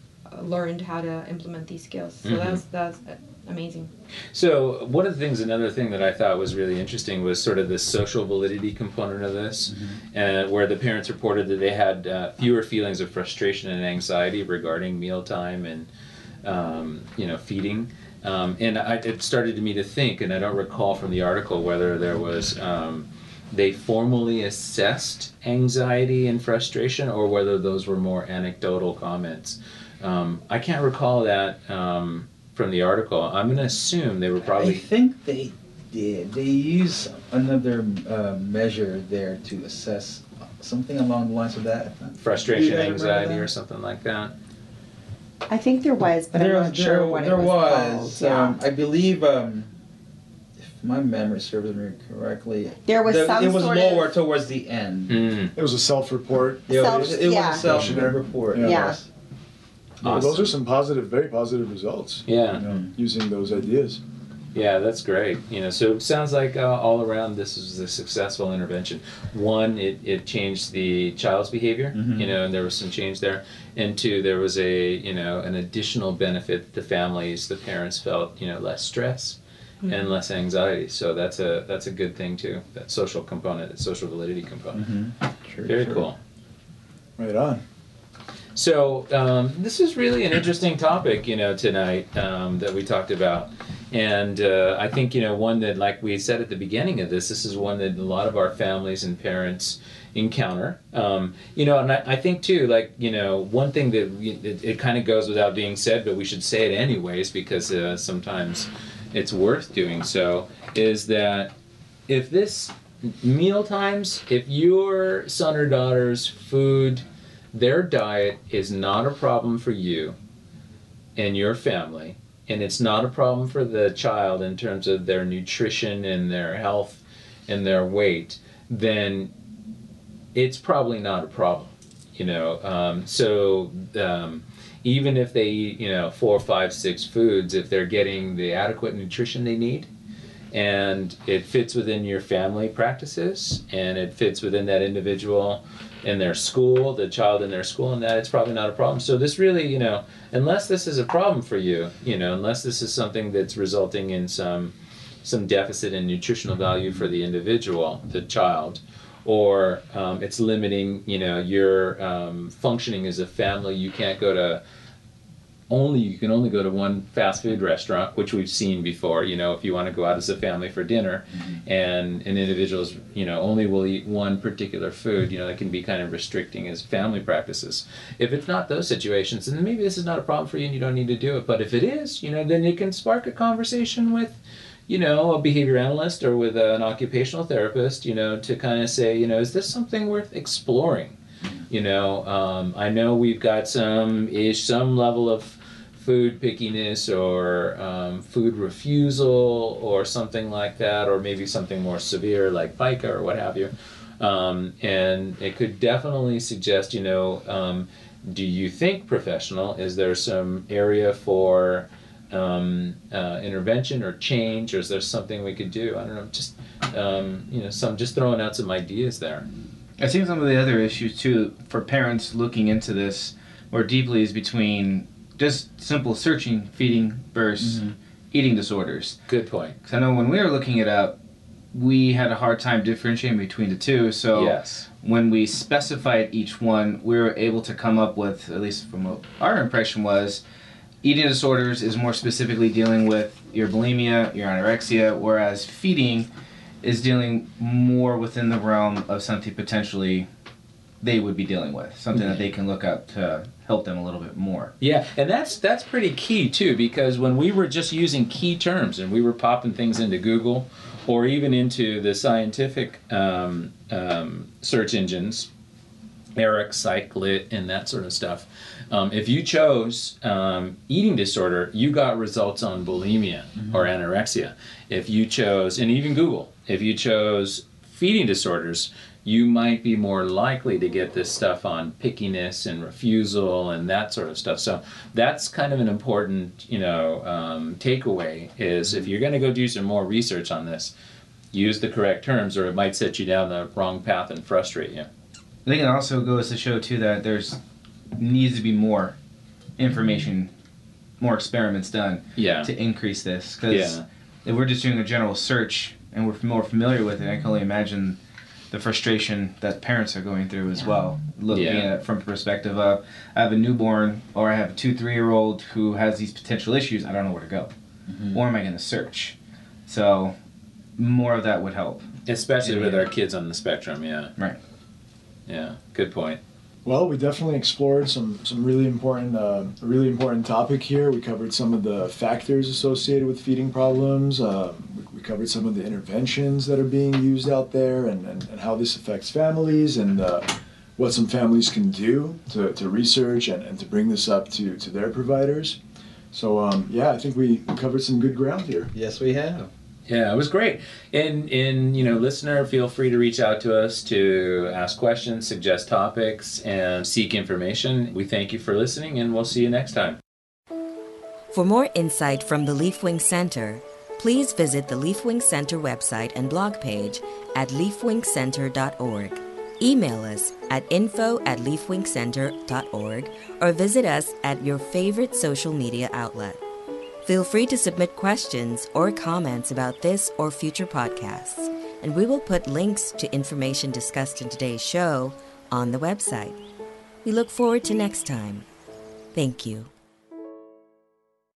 [SPEAKER 4] learned how to implement these skills. So
[SPEAKER 7] Mhm.
[SPEAKER 4] that's that's uh, amazing.
[SPEAKER 7] So one of the things, another thing that I thought was really interesting was sort of the social validity component of this, uh, where the parents reported that they had uh, fewer feelings of frustration and anxiety regarding mealtime and um, you know feeding. Um, and I, it started to me to think, and I don't recall from the article whether there was um, they formally assessed anxiety and frustration, or whether those were more anecdotal comments. Um, I can't recall that um, from the article. I'm going to assume they were probably.
[SPEAKER 9] I think they did. They use another uh, measure there to assess something along the lines of that.
[SPEAKER 7] frustration,
[SPEAKER 9] Do you guys remember
[SPEAKER 7] anxiety,
[SPEAKER 9] that?
[SPEAKER 7] or something like that.
[SPEAKER 5] I think there was, but I'm not sure what
[SPEAKER 9] there
[SPEAKER 5] it was.
[SPEAKER 9] was.
[SPEAKER 5] called. Yeah.
[SPEAKER 9] Um, I believe, um, if my memory serves me correctly,
[SPEAKER 5] There was
[SPEAKER 9] the-
[SPEAKER 5] some
[SPEAKER 9] it was
[SPEAKER 5] sort
[SPEAKER 9] lower
[SPEAKER 5] of-
[SPEAKER 9] towards the end.
[SPEAKER 7] Mm.
[SPEAKER 8] It was a self-report.
[SPEAKER 9] Yeah,
[SPEAKER 5] Self-
[SPEAKER 9] it was, it
[SPEAKER 5] yeah.
[SPEAKER 9] was a self
[SPEAKER 8] Questionnaire.
[SPEAKER 9] report.
[SPEAKER 8] Yeah.
[SPEAKER 5] Yeah.
[SPEAKER 9] yes.
[SPEAKER 8] Well, those are some positive, very positive results.
[SPEAKER 7] Yeah,
[SPEAKER 8] You know, using those ideas.
[SPEAKER 7] yeah, that's great. You know, so it sounds like uh, all around this is a successful intervention. One, it, it changed the child's behavior,
[SPEAKER 9] Mhm.
[SPEAKER 7] you know, and there was some change there. And two, there was a you know an additional benefit. The families, the parents felt you know less stress and less anxiety. So that's a that's a good thing too. That social component, that social validity component.
[SPEAKER 9] Mm-hmm. Sure,
[SPEAKER 7] Very
[SPEAKER 9] sure.
[SPEAKER 7] cool.
[SPEAKER 8] Right on.
[SPEAKER 7] So um, this is really an interesting topic, you know, tonight um, that we talked about, and uh, I think you know one that, like we said at the beginning of this, this is one that a lot of our families and parents encounter. Um, you know, and I, I think too, like you know, one thing that we, it, it kind of goes without being said, but we should say it anyways because uh, sometimes it's worth doing so. Is that if this meal times, if your son or daughter's food their diet is not a problem for you and your family, and it's not a problem for the child in terms of their nutrition and their health and their weight, then it's probably not a problem. You know, um, so um, even if they eat, you know, four, five, six foods, if they're getting the adequate nutrition they need, and it fits within your family practices, and it fits within that individual in their school, the child in their school, and that it's probably not a problem. So this really, you know, unless this is a problem for you, you know, unless this is something that's resulting in some some deficit in nutritional value for the individual, the child, or um, it's limiting, you know, your um, functioning as a family. You can't go to only you can only go to one fast food restaurant, which we've seen before. You know, if you want to go out as a family for dinner, and an individual's you know only will eat one particular food, you know, that can be kind of restricting as family practices. If it's not those situations, then maybe this is not a problem for you, and you don't need to do it. But if it is, you know, then it can spark a conversation with. You know, a behavior analyst or with an occupational therapist, you know, to kind of say, you know, is this something worth exploring? You know, um, I know we've got some ish, some level of food pickiness or um, food refusal or something like that, or maybe something more severe like pica or what have you. Um, and it could definitely suggest, you know, um, do you think professional? Is there some area for um, uh, intervention or change, or is there something we could do? I don't know, just um, you know, some just throwing out some ideas there.
[SPEAKER 6] I think some of the other issues too for parents looking into this more deeply is between just simple searching feeding versus
[SPEAKER 9] Mhm.
[SPEAKER 6] eating disorders.
[SPEAKER 7] Good point.
[SPEAKER 6] Because I know when we were looking it up, we had a hard time differentiating between the two. So
[SPEAKER 7] yes.
[SPEAKER 6] when we specified each one, we were able to come up with, at least from what our impression was, eating disorders is more specifically dealing with your bulimia, your anorexia, whereas feeding is dealing more within the realm of something potentially they would be dealing with, something that they can look up to help them a little bit more.
[SPEAKER 7] Yeah, and that's that's pretty key too because when we were just using key terms and we were popping things into Google or even into the scientific um, um, search engines, ERIC, PsycLIT, and that sort of stuff. Um, if you chose um, eating disorder, you got results on bulimia or anorexia. If you chose, and even Google, if you chose feeding disorders, you might be more likely to get this stuff on pickiness and refusal and that sort of stuff. So that's kind of an important, you know, um, takeaway is if you're going to go do some more research on this, use the correct terms, or it might set you down the wrong path and frustrate you.
[SPEAKER 6] I think it also goes to show too that there's needs to be more information, more experiments done
[SPEAKER 7] Yeah.
[SPEAKER 6] to increase this. Because
[SPEAKER 7] Yeah.
[SPEAKER 6] if we're just doing a general search and we're more familiar with it, I can only imagine the frustration that parents are going through as well. Looking
[SPEAKER 7] Yeah.
[SPEAKER 6] at it from the perspective of I have a newborn or I have a two, three year old who has these potential issues, I don't know where to go.
[SPEAKER 7] Mm-hmm.
[SPEAKER 6] Or am I going to search? So more of that would help.
[SPEAKER 7] Especially with our kids on the spectrum, yeah.
[SPEAKER 6] Right.
[SPEAKER 7] Yeah, good point.
[SPEAKER 8] Well, we definitely explored some some really important uh, really important topic here. We covered some of the factors associated with feeding problems. Um, we, we covered some of the interventions that are being used out there, and, and, and how this affects families, and uh, what some families can do to, to research and, and to bring this up to, to their providers. So um, yeah, I think we covered some good ground here.
[SPEAKER 9] Yes, we have.
[SPEAKER 7] Yeah, it was great. And and you know, listener, feel free to reach out to us to ask questions, suggest topics, and seek information. We thank you for listening, and we'll see you next time.
[SPEAKER 1] For more insight from the Leafwing Center, please visit the Leafwing Center website and blog page at leafwingcenter.org. Email us at info at leafwingcenter.org or visit us at your favorite social media outlet. Feel free to submit questions or comments about this or future podcasts, and we will put links to information discussed in today's show on the website. We look forward to next time. Thank you.